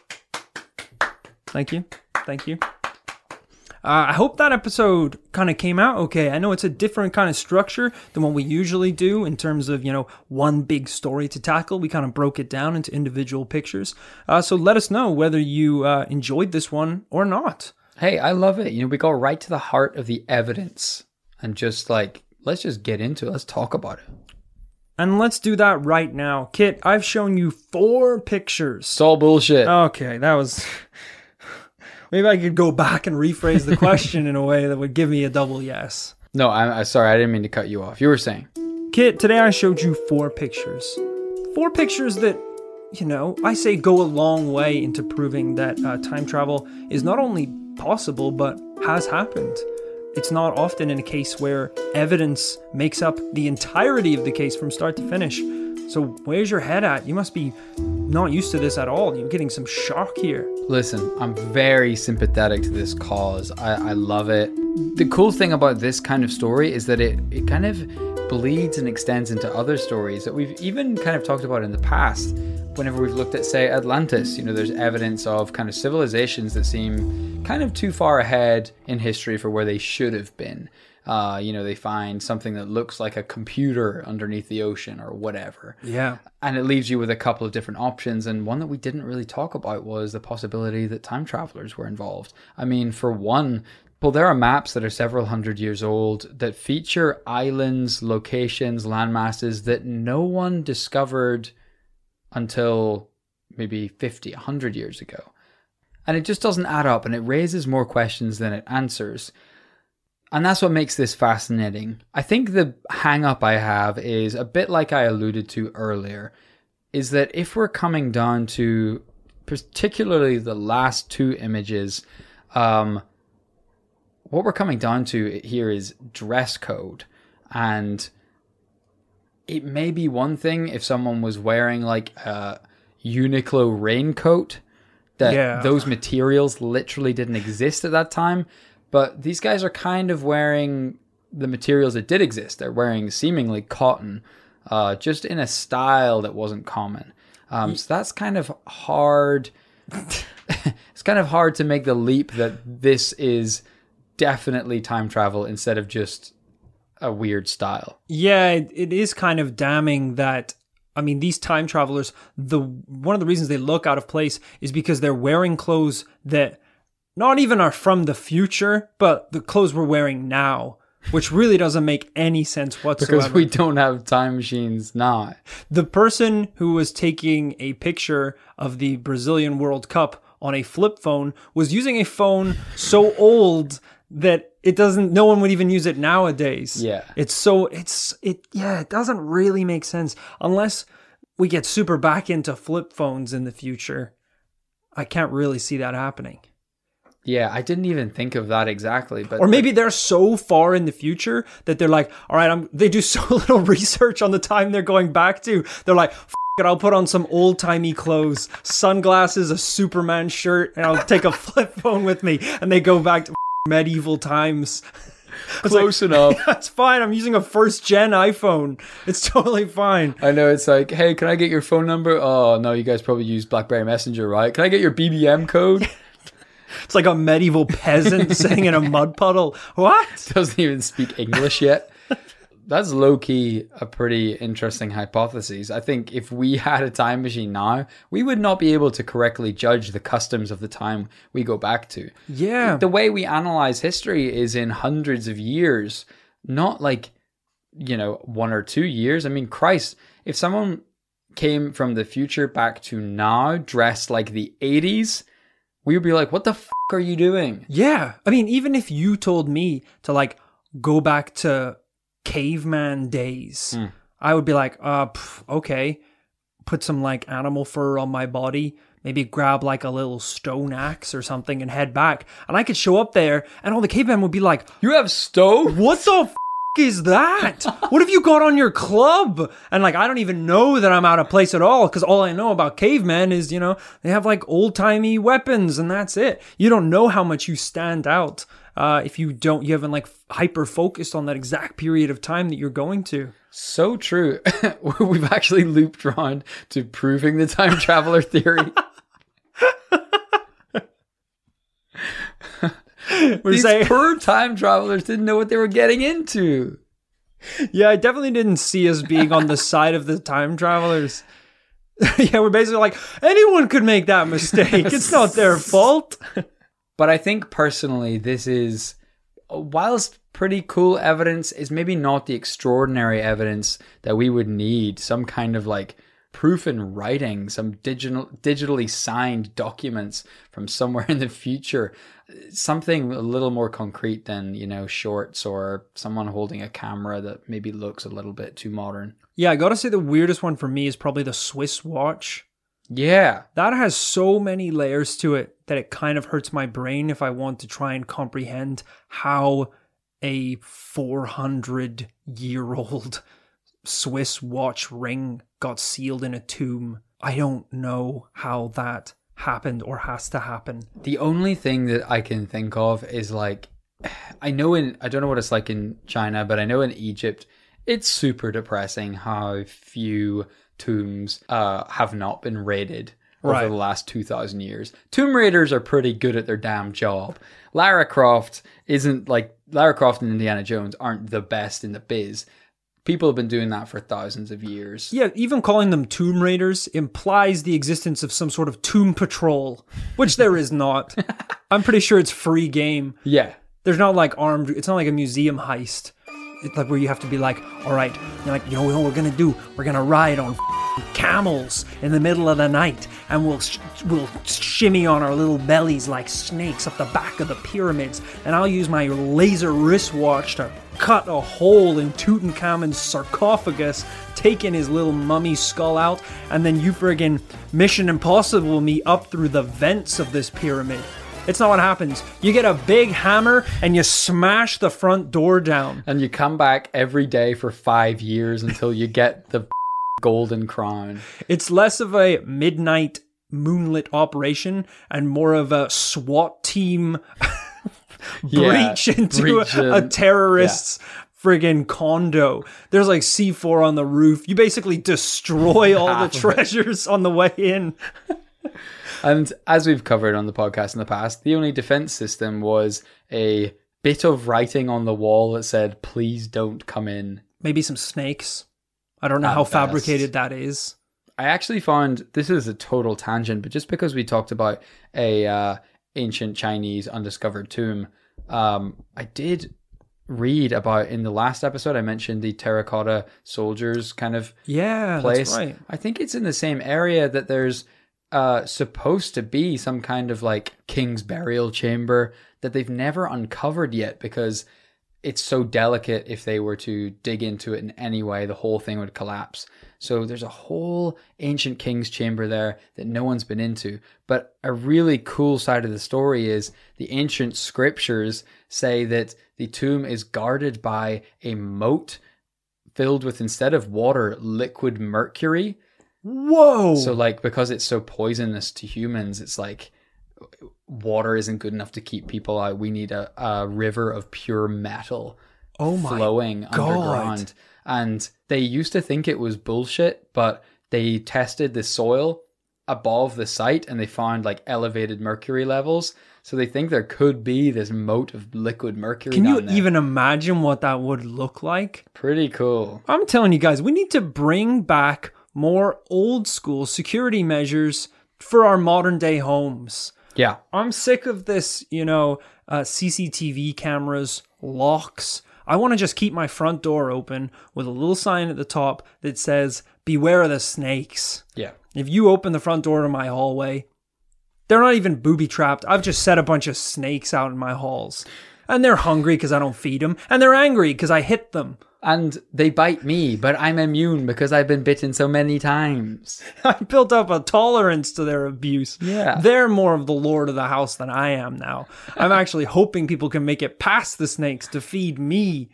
[SPEAKER 1] Thank you. Thank you. Uh, I hope that episode kind of came out okay. I know it's a different kind of structure than what we usually do in terms of, you know, one big story to tackle. We kind of broke it down into individual pictures. Uh, so let us know whether you uh, enjoyed this one or not.
[SPEAKER 2] Hey, I love it. You know, we go right to the heart of the evidence and just like, let's just get into it. Let's talk about it.
[SPEAKER 1] And let's do that right now. Kit, I've shown you four pictures.
[SPEAKER 2] It's all bullshit.
[SPEAKER 1] Okay, that was. Maybe I could go back and rephrase the question in a way that would give me a double yes.
[SPEAKER 2] no, I'm, I'm sorry. I didn't mean to cut you off. You were saying.
[SPEAKER 1] Kit, today I showed you four pictures. Four pictures that, you know, I say go a long way into proving that uh, time travel is not only possible, but has happened. It's not often in a case where evidence makes up the entirety of the case from start to finish. So, where's your head at? You must be not used to this at all. You're getting some shock here.
[SPEAKER 2] Listen, I'm very sympathetic to this cause. I, I love it. The cool thing about this kind of story is that it, it kind of bleeds and extends into other stories that we've even kind of talked about in the past. Whenever we've looked at, say, Atlantis, you know, there's evidence of kind of civilizations that seem kind of too far ahead in history for where they should have been. Uh, you know, they find something that looks like a computer underneath the ocean or whatever.
[SPEAKER 1] Yeah.
[SPEAKER 2] And it leaves you with a couple of different options. And one that we didn't really talk about was the possibility that time travelers were involved. I mean, for one, well, there are maps that are several hundred years old that feature islands, locations, landmasses that no one discovered until maybe 50, 100 years ago. And it just doesn't add up and it raises more questions than it answers. And that's what makes this fascinating. I think the hang up I have is a bit like I alluded to earlier is that if we're coming down to particularly the last two images, um, what we're coming down to here is dress code. And it may be one thing if someone was wearing like a Uniqlo raincoat that
[SPEAKER 1] Yeah.
[SPEAKER 2] those materials literally didn't exist at that time. But these guys are kind of wearing the materials that did exist. They're wearing seemingly cotton, uh, just in a style that wasn't common. Um, so that's kind of hard. <laughs> it's kind of hard to make the leap that this is definitely time travel instead of just a weird style.
[SPEAKER 1] Yeah, it, it is kind of damning that I mean these time travelers the one of the reasons they look out of place is because they're wearing clothes that not even are from the future, but the clothes we're wearing now, which really doesn't make any sense whatsoever.
[SPEAKER 2] Because we don't have time machines now.
[SPEAKER 1] the person who was taking a picture of the Brazilian World Cup on a flip phone was using a phone so old that it doesn't no one would even use it nowadays.
[SPEAKER 2] Yeah.
[SPEAKER 1] It's so it's it yeah, it doesn't really make sense unless we get super back into flip phones in the future. I can't really see that happening.
[SPEAKER 2] Yeah, I didn't even think of that exactly. But
[SPEAKER 1] Or maybe they're so far in the future that they're like, all right, I'm, they do <laughs> so little research on the time they're going back to. They're like, F- it, I'll put on some old timey clothes, sunglasses, a Superman shirt, and I'll take a <laughs> flip phone with me. And they go back to f- <laughs> medieval times. It's like,
[SPEAKER 2] close enough.
[SPEAKER 1] That's fine. I'm using a first gen iPhone. It's totally fine.
[SPEAKER 2] I know it's like, hey, can I get your phone number? Oh no, you guys probably use BlackBerry Messenger, right? Can I get your BBM code?
[SPEAKER 1] It's like a medieval peasant <laughs> sitting in a mud puddle. What?
[SPEAKER 2] Doesn't even speak English yet. That's low key a pretty interesting hypothesis. I think if we had a time machine now, we would not be able to correctly judge the customs of the time we go back to.
[SPEAKER 1] Yeah.
[SPEAKER 2] The way we analyze history is in hundreds of years, not like, you know, one or two years. I mean, Christ, if someone came from the future back to now dressed like the 80s, we would be like, what the f are you doing?
[SPEAKER 1] Yeah. I mean, even if you told me to like go back to caveman days, I would be like, uh, pff, okay. Put some like animal fur on my body, maybe grab like a little stone axe or something and head back. And I could show up there and all the cavemen would be like,
[SPEAKER 2] You have stove?
[SPEAKER 1] what the f- is that? what have you got on your club? And like, I don't even know that I'm out of place at all because all I know about cavemen is, you know, they have like old timey weapons and that's it. You don't know how much you stand out uh, if you don't, you haven't like hyper focused on that exact period of time that you're going to.
[SPEAKER 2] So true. <laughs> We've actually looped around to proving the time traveler theory. <laughs> <laughs>
[SPEAKER 1] We're
[SPEAKER 2] These
[SPEAKER 1] saying-
[SPEAKER 2] poor time travelers didn't know what they were getting into.
[SPEAKER 1] yeah, I definitely didn't see us being on the <laughs> side of the time travelers. <laughs> yeah, we're basically like, anyone could make that mistake. It's not their fault.
[SPEAKER 2] But I think personally, this is, whilst pretty cool evidence, is maybe not the extraordinary evidence that we would need. Some kind of like proof in writing, some digital, digitally signed documents from somewhere in the future. Something a little more concrete than, you know, shorts or someone holding a camera that maybe looks a little bit too modern.
[SPEAKER 1] Yeah, I gotta say the weirdest one for me is probably the Swiss watch.
[SPEAKER 2] Yeah.
[SPEAKER 1] That has so many layers to it that it kind of hurts my brain if I want to try and comprehend how a 400 year old Swiss watch ring got sealed in a tomb. I don't know how that happened or has to happen.
[SPEAKER 2] The only thing that I can think of is like, <sighs> I know in, I don't know what it's like in China, but I know in Egypt, it's super depressing how few tombs uh, have not been raided. over
[SPEAKER 1] Right.
[SPEAKER 2] the last 2,000 years. Tomb Raiders are pretty good at their damn job. Lara Croft isn't like Lara Croft and Indiana Jones aren't the best in the biz. People have been doing that for thousands of years.
[SPEAKER 1] Yeah, even calling them Tomb Raiders implies the existence of some sort of tomb patrol, which there is not. <laughs> I'm pretty sure it's free game.
[SPEAKER 2] Yeah.
[SPEAKER 1] There's not like armed. It's not like a museum heist. It's like where you have to be like, all right, you're like, you know what we're gonna do? We're gonna ride on camels in the middle of the night, and we'll sh- we'll shimmy on our little bellies like snakes up the back of the pyramids, and I'll use my laser wristwatch to cut a hole in Tutankhamun's sarcophagus, taking his little mummy skull out, and then you friggin' Mission Impossible me up through the vents of this pyramid. It's not what happens. You get a big hammer and you smash the front door down.
[SPEAKER 2] And you come back every day for five years until you get the <laughs> golden crown.
[SPEAKER 1] It's less of a midnight moonlit operation and more of a SWAT team <laughs>
[SPEAKER 2] Yeah,
[SPEAKER 1] breach into
[SPEAKER 2] breach
[SPEAKER 1] a, a terrorist's friggin' condo. There's like C4 on the roof. You basically destroy <laughs> all the
[SPEAKER 2] Half of it.
[SPEAKER 1] treasures on the way in. <laughs>
[SPEAKER 2] And as we've covered on the podcast in the past, the only defense system was a bit of writing on the wall that said, please don't come in.
[SPEAKER 1] Maybe some snakes. I don't know
[SPEAKER 2] At
[SPEAKER 1] how
[SPEAKER 2] best.
[SPEAKER 1] fabricated that is.
[SPEAKER 2] I actually found this is a total tangent, but just because we talked about a uh, ancient Chinese undiscovered tomb, um, I did read about in the last episode I mentioned the terracotta soldiers kind of
[SPEAKER 1] Yeah,
[SPEAKER 2] place.
[SPEAKER 1] that's right.
[SPEAKER 2] I think it's in the same area that there's uh, supposed to be some kind of like king's burial chamber that they've never uncovered yet because it's so delicate. If they were to dig into it in any way, the whole thing would collapse. So there's a whole ancient king's chamber there that no one's been into. But a really cool side of the story is the ancient scriptures say that the tomb is guarded by a moat filled with instead of water, liquid mercury.
[SPEAKER 1] Whoa!
[SPEAKER 2] So like because it's so poisonous to humans, it's like water isn't good enough to keep people out. We need a, a river of pure metal
[SPEAKER 1] oh my
[SPEAKER 2] flowing
[SPEAKER 1] God.
[SPEAKER 2] underground. And they used to think it was bullshit, but they tested the soil above the site and they found like elevated mercury levels. So they think there could be this moat of liquid mercury.
[SPEAKER 1] Can you
[SPEAKER 2] there.
[SPEAKER 1] even imagine what that would look like?
[SPEAKER 2] Pretty cool.
[SPEAKER 1] I'm telling you guys, we need to bring back more old school security measures for our modern day homes.
[SPEAKER 2] Yeah.
[SPEAKER 1] I'm sick of this, you know, uh, CCTV cameras, locks. I want to just keep my front door open with a little sign at the top that says, Beware of the snakes.
[SPEAKER 2] Yeah.
[SPEAKER 1] If you open the front door to my hallway, they're not even booby trapped. I've just set a bunch of snakes out in my halls. And they're hungry because I don't feed them. And they're angry because I hit them.
[SPEAKER 2] And they bite me, but I'm immune because I've been bitten so many times. <laughs>
[SPEAKER 1] I built up a tolerance to their abuse.
[SPEAKER 2] Yeah.
[SPEAKER 1] They're more of the lord of the house than I am now. I'm actually <laughs> hoping people can make it past the snakes to feed me.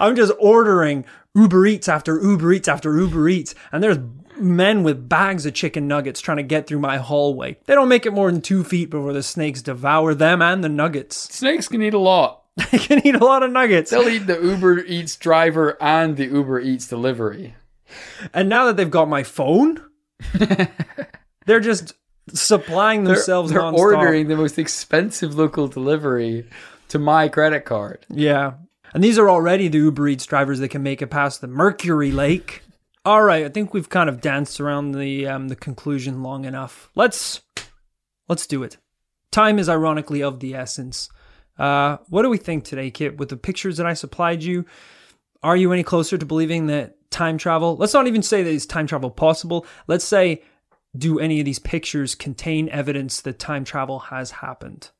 [SPEAKER 1] I'm just ordering Uber Eats after Uber Eats after Uber Eats, and there's men with bags of chicken nuggets trying to get through my hallway. They don't make it more than two feet before the snakes devour them and the nuggets.
[SPEAKER 2] Snakes can eat a lot. <laughs>
[SPEAKER 1] They can eat a lot of nuggets.
[SPEAKER 2] They'll eat the Uber Eats driver and the Uber Eats delivery.
[SPEAKER 1] And now that they've got my phone, <laughs> they're just supplying
[SPEAKER 2] They're,
[SPEAKER 1] themselves
[SPEAKER 2] they're
[SPEAKER 1] nonstop.
[SPEAKER 2] ordering the most expensive local delivery to my credit card.
[SPEAKER 1] Yeah. And these are already the Uber Eats drivers that can make it past the Mercury Lake. All right, I think we've kind of danced around the um, the conclusion long enough. Let's let's do it. Time is ironically of the essence. Uh, what do we think today, Kit? With the pictures that I supplied you, are you any closer to believing that time travel? Let's not even say that is time travel possible. Let's say, do any of these pictures contain evidence that time travel has happened?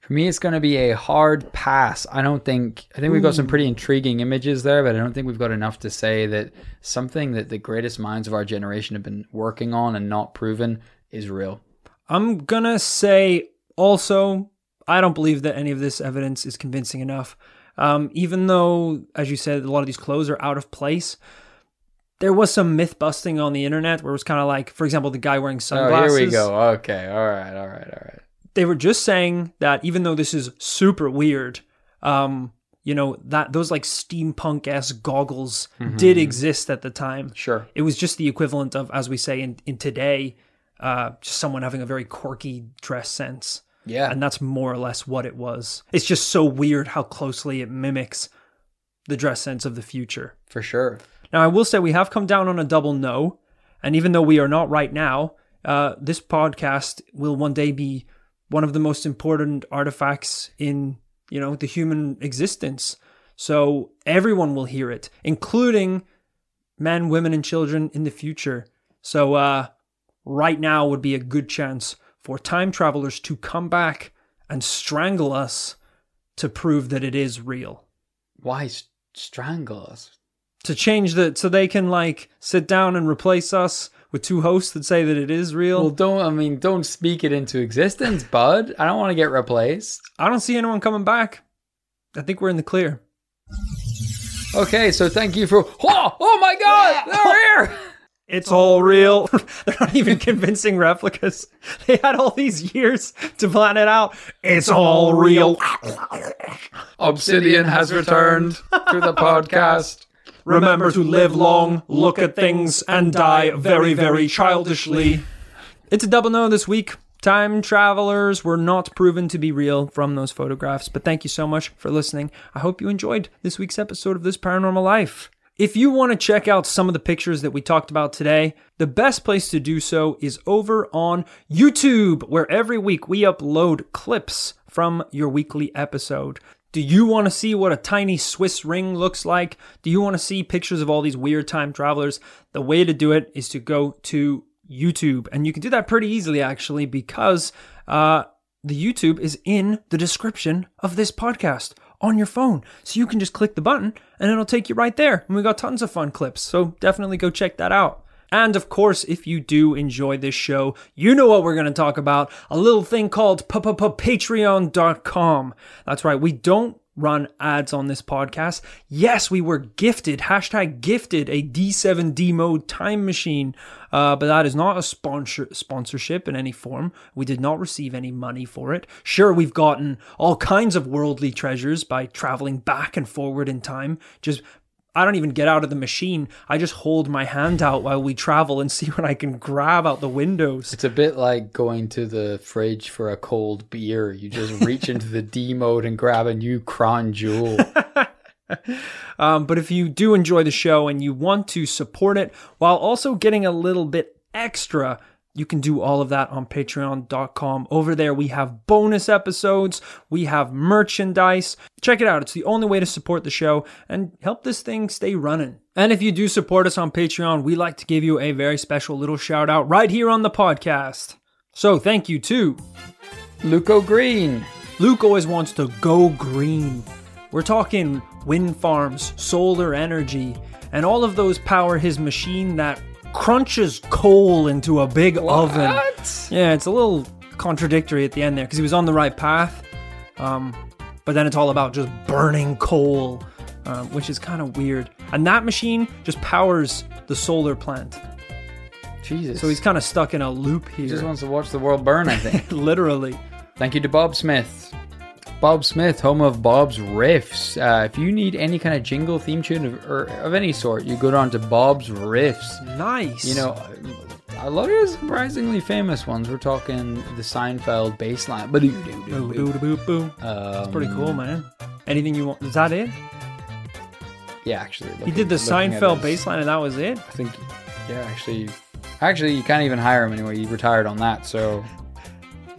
[SPEAKER 2] For me, it's going to be a hard pass. I don't think. I think we've got some pretty intriguing images there, but I don't think we've got enough to say that something that the greatest minds of our generation have been working on and not proven is real.
[SPEAKER 1] I'm gonna say also, I don't believe that any of this evidence is convincing enough. Um, even though, as you said, a lot of these clothes are out of place. There was some myth busting on the internet where it was kind of like, for example, the guy wearing sunglasses.
[SPEAKER 2] Oh, here we go. Okay. All right. All right. All right.
[SPEAKER 1] They were just saying that even though this is super weird, um, you know that those like steampunk ass goggles did exist at the time.
[SPEAKER 2] Sure.
[SPEAKER 1] It was just the equivalent of, as we say in, in today, uh, just someone having a very quirky dress sense.
[SPEAKER 2] Yeah.
[SPEAKER 1] And that's more or less what it was. It's just so weird how closely it mimics the dress sense of the future.
[SPEAKER 2] for sure.
[SPEAKER 1] Now, I will say we have come down on a double no. And even though we are not right now, uh, this podcast will one day be one of the most important artifacts in, you know, the human existence. So everyone will hear it, including men, women, and children in the future. So uh, right now would be a good chance for time travelers to come back and strangle us to prove that it is real.
[SPEAKER 2] Why s- strangle us?
[SPEAKER 1] To change the so they can like sit down and replace us with two hosts that say that it is real.
[SPEAKER 2] Well, don't I mean don't speak it into existence, bud. I don't want to get replaced.
[SPEAKER 1] I don't see anyone coming back. I think we're in the clear.
[SPEAKER 2] Okay, so thank you for. Oh, oh my God, they're here. <laughs>
[SPEAKER 1] It's all real. <laughs> They're not even <laughs> convincing replicas. <laughs> They had all these years to plan it out. It's all real.
[SPEAKER 2] Obsidian has returned to the podcast.
[SPEAKER 1] Remember to live long, look at things, and die very, very childishly. It's a double no this week. Time travelers were not proven to be real from those photographs, but thank you so much for listening. I hope you enjoyed this week's episode of This Paranormal Life. If you want to check out some of the pictures that we talked about today, the best place to do so is over on YouTube, where every week we upload clips from your weekly episode. Do you want to see what a tiny Swiss ring looks like? Do you want to see pictures of all these weird time travelers? The way to do it is to go to YouTube. And you can do that pretty easily, actually, because uh, the YouTube is in the description of this podcast on your phone. So you can just click the button and it'll take you right there. And we got tons of fun clips. So definitely go check that out. And of course, if you do enjoy this show, you know what we're going to talk about a little thing called patreon.com. That's right, we don't run ads on this podcast. Yes, we were gifted, hashtag gifted, a D7D mode time machine, uh, but that is not a sponsor sponsorship in any form. We did not receive any money for it. Sure, we've gotten all kinds of worldly treasures by traveling back and forward in time, just I don't even get out of the machine. I just hold my hand out while we travel and <laughs> see what I can grab out the windows.
[SPEAKER 2] It's a bit like going to the fridge for a cold beer. You just reach into the D mode and grab a new crown jewel. <laughs>
[SPEAKER 1] Um, but if you do enjoy the show and you want to support it while also getting a little bit extra, you can do all of that on patreon.com. Over there, we have bonus episodes, we have merchandise. Check it out. It's the only way to support the show and help this thing stay running. And if you do support us on Patreon, we like to give you a very special little shout out right here on the podcast. So thank you to
[SPEAKER 2] Luco Green.
[SPEAKER 1] Luke always wants to go green. We're talking wind farms, solar energy, and all of those power his machine that crunches coal into a big oven. Yeah, it's a little contradictory at the end there because he was on the right path, um, but then it's all about just burning coal, um, which is kind of weird. And that machine just powers the solar plant,
[SPEAKER 2] Jesus.
[SPEAKER 1] so he's kind of stuck in a loop here.
[SPEAKER 2] he just wants to watch the world burn, I think. <laughs>
[SPEAKER 1] literally.
[SPEAKER 2] Thank you to Bob Smith. Bob Smith, home of Bob's Riffs. Uh, if you need any kind of jingle, theme tune, of, or of any sort, you go down to Bob's Riffs.
[SPEAKER 1] Nice.
[SPEAKER 2] You know, a lot of surprisingly famous ones. We're talking the Seinfeld bass line.
[SPEAKER 1] Boo. That's pretty cool, man. Anything you want? Is that it?
[SPEAKER 2] Yeah, actually.
[SPEAKER 1] He did the Seinfeld
[SPEAKER 2] his-
[SPEAKER 1] baseline, and that was it.
[SPEAKER 2] I think, yeah, actually, actually, you can't even hire him anyway. He retired on that, so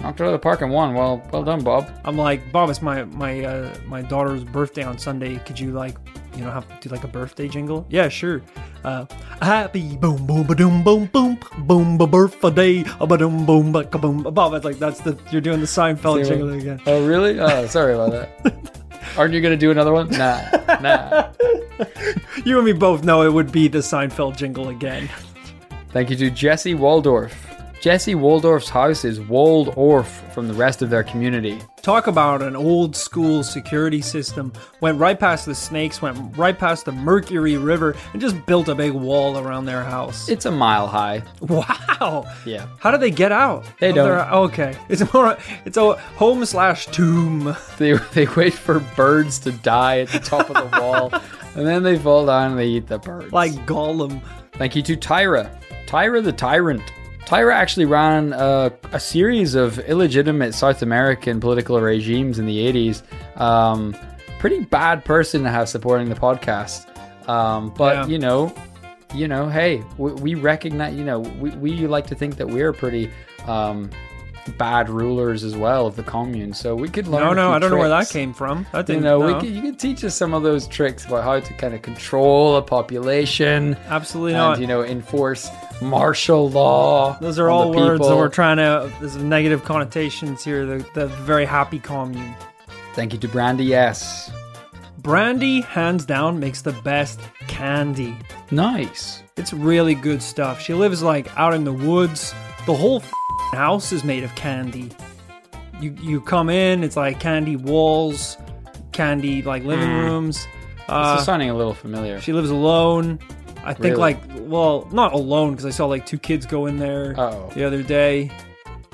[SPEAKER 2] knocked it out of the park and won. Well, well done, Bob.
[SPEAKER 1] I'm like, Bob, it's my my uh, my daughter's birthday on Sunday. Could you like, you know, have do like a birthday jingle? Yeah, sure. Uh, happy boom boom ba doom boom boom boom ba birthday ba doom boom ba boom. Bob, it's like that's the you're doing the Seinfeld
[SPEAKER 2] Say
[SPEAKER 1] jingle again.
[SPEAKER 2] Oh, really? Oh, sorry about that. <laughs> Aren't you gonna do another one? Nah, nah. <laughs>
[SPEAKER 1] You and me both know it would be the Seinfeld jingle again.
[SPEAKER 2] Thank you to Jesse Waldorf. Jesse Waldorf's house is walled off from the rest of their community.
[SPEAKER 1] Talk about an old school security system. Went right past the snakes, went right past the Mercury River, and just built a big wall around their house.
[SPEAKER 2] It's a mile high.
[SPEAKER 1] Wow.
[SPEAKER 2] Yeah.
[SPEAKER 1] How do they get out?
[SPEAKER 2] They don't.
[SPEAKER 1] their- okay. It's more. It's a home slash tomb. <laughs>
[SPEAKER 2] They they wait for birds to die at the top of the wall, <laughs> and then they fall down and they eat the birds.
[SPEAKER 1] Like Gollum.
[SPEAKER 2] Thank you to Tyra. Tyra the Tyrant. Tyra actually ran a, a series of illegitimate South American political regimes in the 80s. Um, pretty bad person to have supporting the podcast. Um, but,
[SPEAKER 1] Yeah.
[SPEAKER 2] you know, you know, hey, we, we recognize, you know, we, we like to think that we're pretty um, bad rulers as well of the commune. So we could learn.
[SPEAKER 1] No, no, I don't know where that came from. I didn't
[SPEAKER 2] know,
[SPEAKER 1] know.
[SPEAKER 2] we could, you could teach us some of those tricks about how to kind of control a population
[SPEAKER 1] Absolutely
[SPEAKER 2] and
[SPEAKER 1] not.
[SPEAKER 2] you know enforce martial law.
[SPEAKER 1] Those are all words that we're trying to. There's negative connotations here. The, the very happy commune.
[SPEAKER 2] Thank you to Brandy. Yes,
[SPEAKER 1] Brandy, hands down, makes the best candy.
[SPEAKER 2] nice.
[SPEAKER 1] It's really good stuff. She lives like out in the woods. The whole house is made of candy. You you come in, it's like candy walls, candy like living rooms.
[SPEAKER 2] This
[SPEAKER 1] Uh,
[SPEAKER 2] is sounding a little familiar.
[SPEAKER 1] she lives alone. I think
[SPEAKER 2] Really?
[SPEAKER 1] like well, not alone because I saw like two kids go in there
[SPEAKER 2] Oh.
[SPEAKER 1] the other day.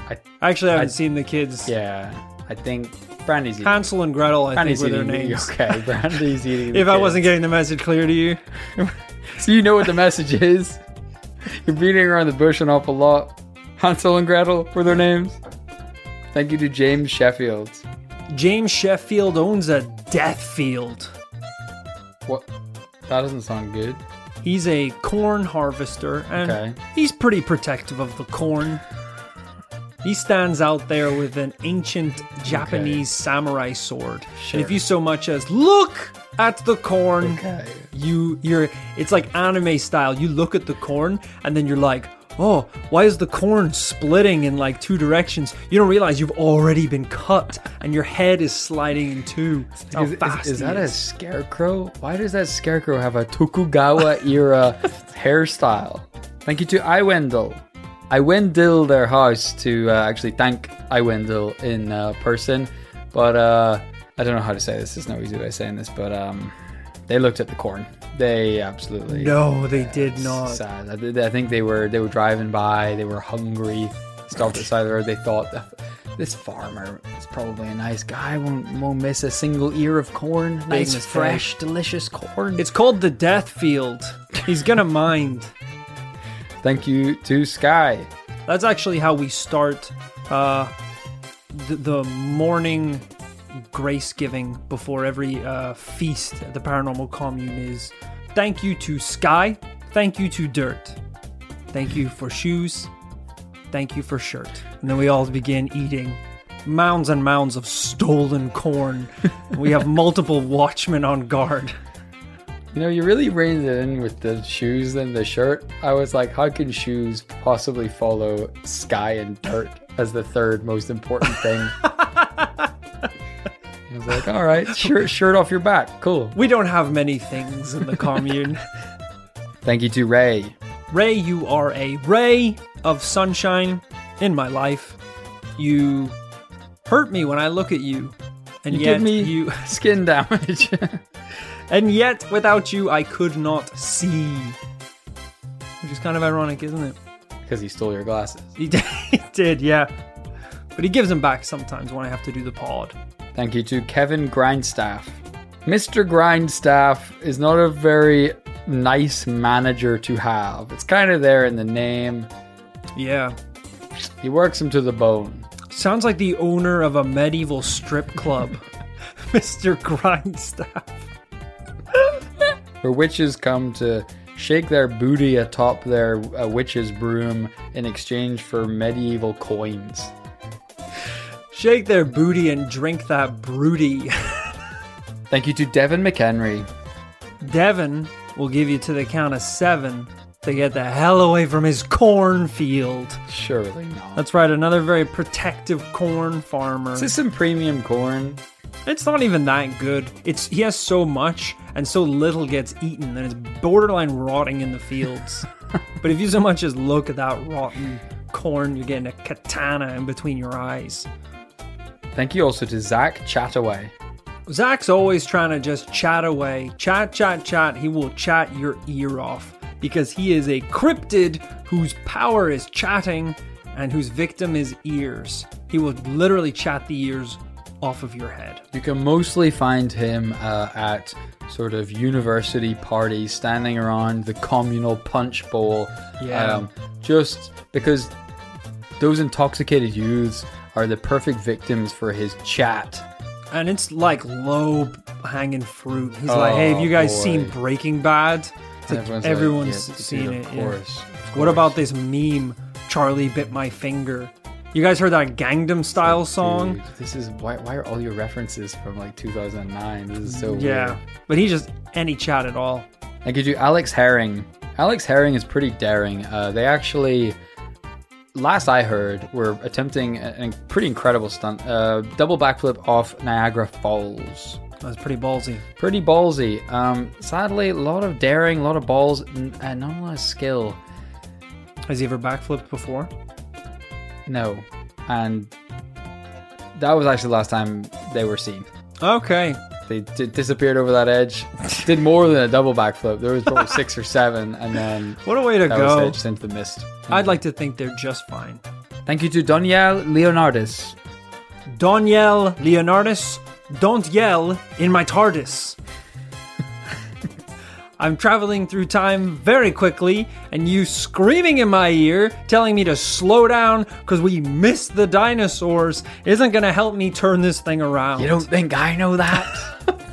[SPEAKER 2] I-
[SPEAKER 1] Actually, haven't
[SPEAKER 2] I-
[SPEAKER 1] seen the kids.
[SPEAKER 2] Yeah, I think Brandy's eating.
[SPEAKER 1] Hansel and Gretel, I
[SPEAKER 2] Brandy's
[SPEAKER 1] think were their names. <laughs>
[SPEAKER 2] Okay, Brandy's eating. the
[SPEAKER 1] If I wasn't getting the message clear to you, <laughs>
[SPEAKER 2] so you know what the message is. You're beating around the bush an awful lot. Hansel and Gretel were their names. Thank you to James Sheffield.
[SPEAKER 1] James Sheffield owns a death field.
[SPEAKER 2] What? That doesn't sound good.
[SPEAKER 1] He's a corn harvester, and
[SPEAKER 2] Okay.
[SPEAKER 1] he's pretty protective of the corn. He stands out there with an ancient Japanese samurai sword.
[SPEAKER 2] Sure.
[SPEAKER 1] And if you so much as look at the corn,
[SPEAKER 2] Okay.
[SPEAKER 1] you you're it's like anime style. You look at the corn and then you're like, "Oh, why is the corn splitting in like two directions?" You don't realize you've already been cut and your head is sliding in two. How
[SPEAKER 2] Is, is-
[SPEAKER 1] fast
[SPEAKER 2] is
[SPEAKER 1] he
[SPEAKER 2] that a scarecrow? Why does that scarecrow have a Tokugawa era <laughs> hairstyle? Thank you to Iwendell. I Wendell their house to uh, actually thank Iwendell in uh, person, but uh, I don't know how to say this. There's no easy way of saying this, but um, they looked at the corn. They absolutely
[SPEAKER 1] No, they did not.
[SPEAKER 2] Sad. I, I think they were they were driving by. They were hungry. Stopped at the side of the road. They thought this farmer is probably a nice guy. Won't won't miss a single ear of corn. Nice,
[SPEAKER 1] mistake.
[SPEAKER 2] fresh, delicious corn.
[SPEAKER 1] It's called the death field. He's gonna mind.
[SPEAKER 2] Thank you to Sky.
[SPEAKER 1] That's actually how we start uh, the, the morning grace giving before every uh, feast at the paranormal commune is thank you to Sky, thank you to Dirt, thank you for shoes, thank you for shirt. And then we all begin eating mounds and mounds of stolen corn. <laughs> we have multiple watchmen on guard.
[SPEAKER 2] You know, you really reined it in with the shoes and the shirt. I was like, how can shoes possibly follow sky and dirt as the third most important thing? <laughs> I was like, all right, shirt, shirt off your back. Cool.
[SPEAKER 1] We don't have many things in the commune. <laughs>
[SPEAKER 2] Thank you to Ray.
[SPEAKER 1] Ray, you are a ray of sunshine in my life. You hurt me when I look at you. And
[SPEAKER 2] You
[SPEAKER 1] yet
[SPEAKER 2] give me
[SPEAKER 1] you <laughs>
[SPEAKER 2] skin damage. <laughs>
[SPEAKER 1] and yet without you I could not see. Which is kind of ironic, isn't it?
[SPEAKER 2] Because he stole your glasses.
[SPEAKER 1] He did, yeah. But he gives them back sometimes when I have to do the pod.
[SPEAKER 2] Thank you to Kevin Grindstaff. Mr. Grindstaff is not a very nice manager to have. It's kind of there in the name.
[SPEAKER 1] Yeah.
[SPEAKER 2] He works him to the bone.
[SPEAKER 1] Sounds like the owner of a medieval strip club. <laughs> Mr. Grindstaff. <laughs>
[SPEAKER 2] Where witches come to shake their booty atop their uh, witch's broom in exchange for medieval coins.
[SPEAKER 1] Shake their booty and drink that broody. <laughs>
[SPEAKER 2] Thank you to Devin McHenry.
[SPEAKER 1] Devin will give you to the count of seven to get the hell away from his cornfield.
[SPEAKER 2] Surely not.
[SPEAKER 1] That's right, another very protective corn farmer.
[SPEAKER 2] Is this some premium corn?
[SPEAKER 1] It's not even that good. It's he has so much and so little gets eaten that it's borderline rotting in the fields. <laughs> but if you so much as look at that rotten corn, you're getting a katana in between your eyes.
[SPEAKER 2] Thank you also to Zach Chataway.
[SPEAKER 1] Zach's always trying to just chat away. Chat, chat, chat. He will chat your ear off because he is a cryptid whose power is chatting and whose victim is ears. He will literally chat the ears off of your head.
[SPEAKER 2] You can mostly find him uh, at sort of university parties, standing around the communal punch bowl.
[SPEAKER 1] Yeah.
[SPEAKER 2] Um, just because those intoxicated youths are the perfect victims for his chat.
[SPEAKER 1] And it's like low hanging fruit. He's like, hey, have you guys
[SPEAKER 2] Oh, boy.
[SPEAKER 1] seen Breaking Bad? Like
[SPEAKER 2] Everyone's
[SPEAKER 1] everyone's,
[SPEAKER 2] like, yeah,
[SPEAKER 1] seen it.
[SPEAKER 2] Of
[SPEAKER 1] yeah.
[SPEAKER 2] course.
[SPEAKER 1] What about this meme? Charlie bit my finger. You guys heard that Gangnam Style song?
[SPEAKER 2] This is why. Why are all your references from like 2009? This is so
[SPEAKER 1] yeah,
[SPEAKER 2] weird.
[SPEAKER 1] but he just any chat at all.
[SPEAKER 2] I give you Alex Herring. Alex Herring is pretty daring. Uh, they actually, last I heard, were attempting a, a pretty incredible stunt. Uh, double backflip off Niagara Falls.
[SPEAKER 1] That's pretty ballsy.
[SPEAKER 2] Pretty ballsy. Um, sadly, a lot of daring, a lot of balls, and not a lot of skill.
[SPEAKER 1] Has he ever backflipped before?
[SPEAKER 2] No, and that was actually the last time they were seen.
[SPEAKER 1] Okay,
[SPEAKER 2] They d- disappeared over that edge. Did more than a double backflip. There was probably <laughs> six or seven, and then
[SPEAKER 1] what a way to
[SPEAKER 2] was
[SPEAKER 1] go.
[SPEAKER 2] just into the mist.
[SPEAKER 1] I'd like to think they're just fine.
[SPEAKER 2] Thank you to Danielle Leonardis.
[SPEAKER 1] Danielle Leonardis, don't yell in my TARDIS. I'm traveling through time very quickly, and you screaming in my ear, telling me to slow down because we missed the dinosaurs, isn't gonna help me turn this thing around.
[SPEAKER 2] You don't think I know that? <laughs>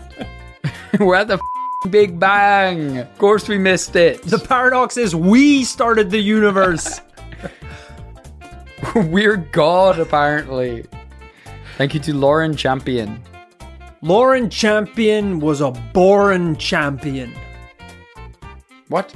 [SPEAKER 2] <laughs> We're at the f***ing Big Bang. Of course we missed it.
[SPEAKER 1] the paradox is we started the universe. <laughs>
[SPEAKER 2] We're God, apparently. Thank you to Lauren Champion.
[SPEAKER 1] Lauren Champion was a born champion.
[SPEAKER 2] What?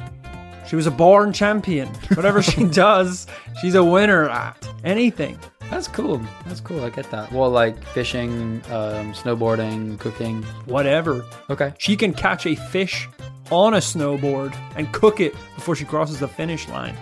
[SPEAKER 1] She was a born champion. Whatever she <laughs> does, she's a winner at anything.
[SPEAKER 2] That's cool. That's cool. I get that. Well, like fishing, um, snowboarding, cooking.
[SPEAKER 1] Whatever.
[SPEAKER 2] Okay.
[SPEAKER 1] She can catch a fish on a snowboard and cook it before she crosses the finish line.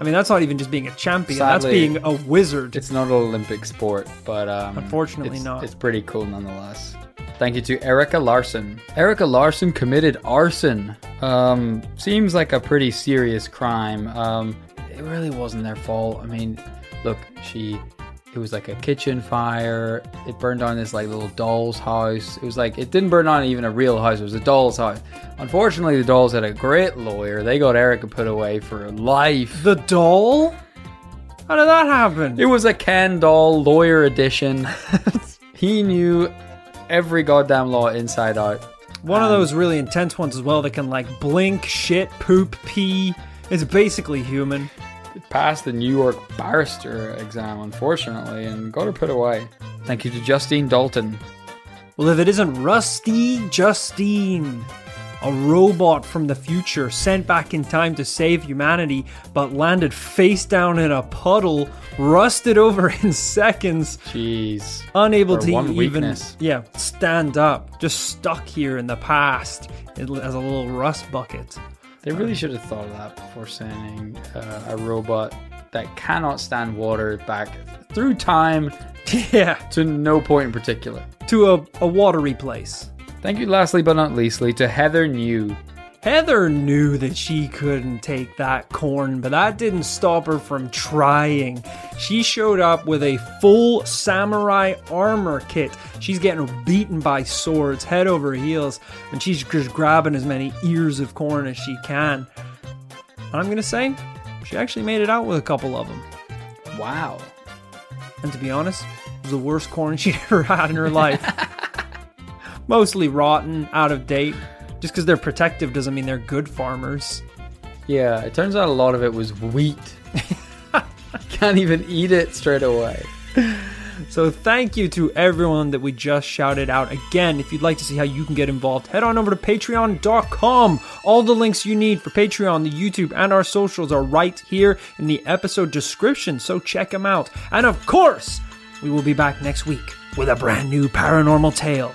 [SPEAKER 1] I mean, that's not even just being a champion. that's being a wizard.
[SPEAKER 2] It's not an Olympic sport, but um,
[SPEAKER 1] Unfortunately
[SPEAKER 2] it's,
[SPEAKER 1] not.
[SPEAKER 2] It's pretty cool nonetheless. Thank you to Erica Larson. Erica Larson committed arson. Um, seems like a pretty serious crime. Um, it really wasn't their fault. I mean, look, she. It was like a kitchen fire. It burned on this like little doll's house. It was like it didn't burn on even a real house. It was a doll's house. Unfortunately, the dolls had a great lawyer. They got Erica put away for life.
[SPEAKER 1] the doll? How did that happen?
[SPEAKER 2] It was a Ken doll lawyer edition. <laughs> he knew every goddamn law inside out.
[SPEAKER 1] One of um, those really intense ones as well that can like blink, shit, poop, pee. It's basically human.
[SPEAKER 2] It passed the New York barrister exam, unfortunately, and got her put away. Thank you to Justine Dalton.
[SPEAKER 1] Well, if it isn't Rusty Justine, a robot from the future sent back in time to save humanity, but landed face down in a puddle, rusted over <laughs> in seconds,
[SPEAKER 2] Jeez.
[SPEAKER 1] unable
[SPEAKER 2] Her
[SPEAKER 1] to even
[SPEAKER 2] weakness.
[SPEAKER 1] yeah stand up, just stuck here in the past as a little rust bucket.
[SPEAKER 2] They really should have thought of that before sending uh, a robot that cannot stand water back through time <laughs>
[SPEAKER 1] Yeah,
[SPEAKER 2] to no point in particular.
[SPEAKER 1] to a, a watery place.
[SPEAKER 2] Thank you, lastly but not leastly, to Heather New.
[SPEAKER 1] Heather knew that she couldn't take that corn, but that didn't stop her from trying. She showed up with a full samurai armor kit. She's getting beaten by swords head over heels, and she's just grabbing as many ears of corn as she can. I'm gonna say, she actually made it out with a couple of them.
[SPEAKER 2] Wow.
[SPEAKER 1] And to be honest, it was the worst corn <laughs> she'd ever had in her life. <laughs> Mostly rotten, out of date. Just because they're protective doesn't mean they're good farmers.
[SPEAKER 2] Yeah, it turns out a lot of it was wheat. <laughs> Can't even eat it straight away.
[SPEAKER 1] So thank you to everyone that we just shouted out. Again, if you'd like to see how you can get involved, head on over to patreon.com. All the links you need for Patreon, the YouTube, and our socials are right here in the episode description, so check them out. And of course, we will be back next week with a brand new paranormal tale.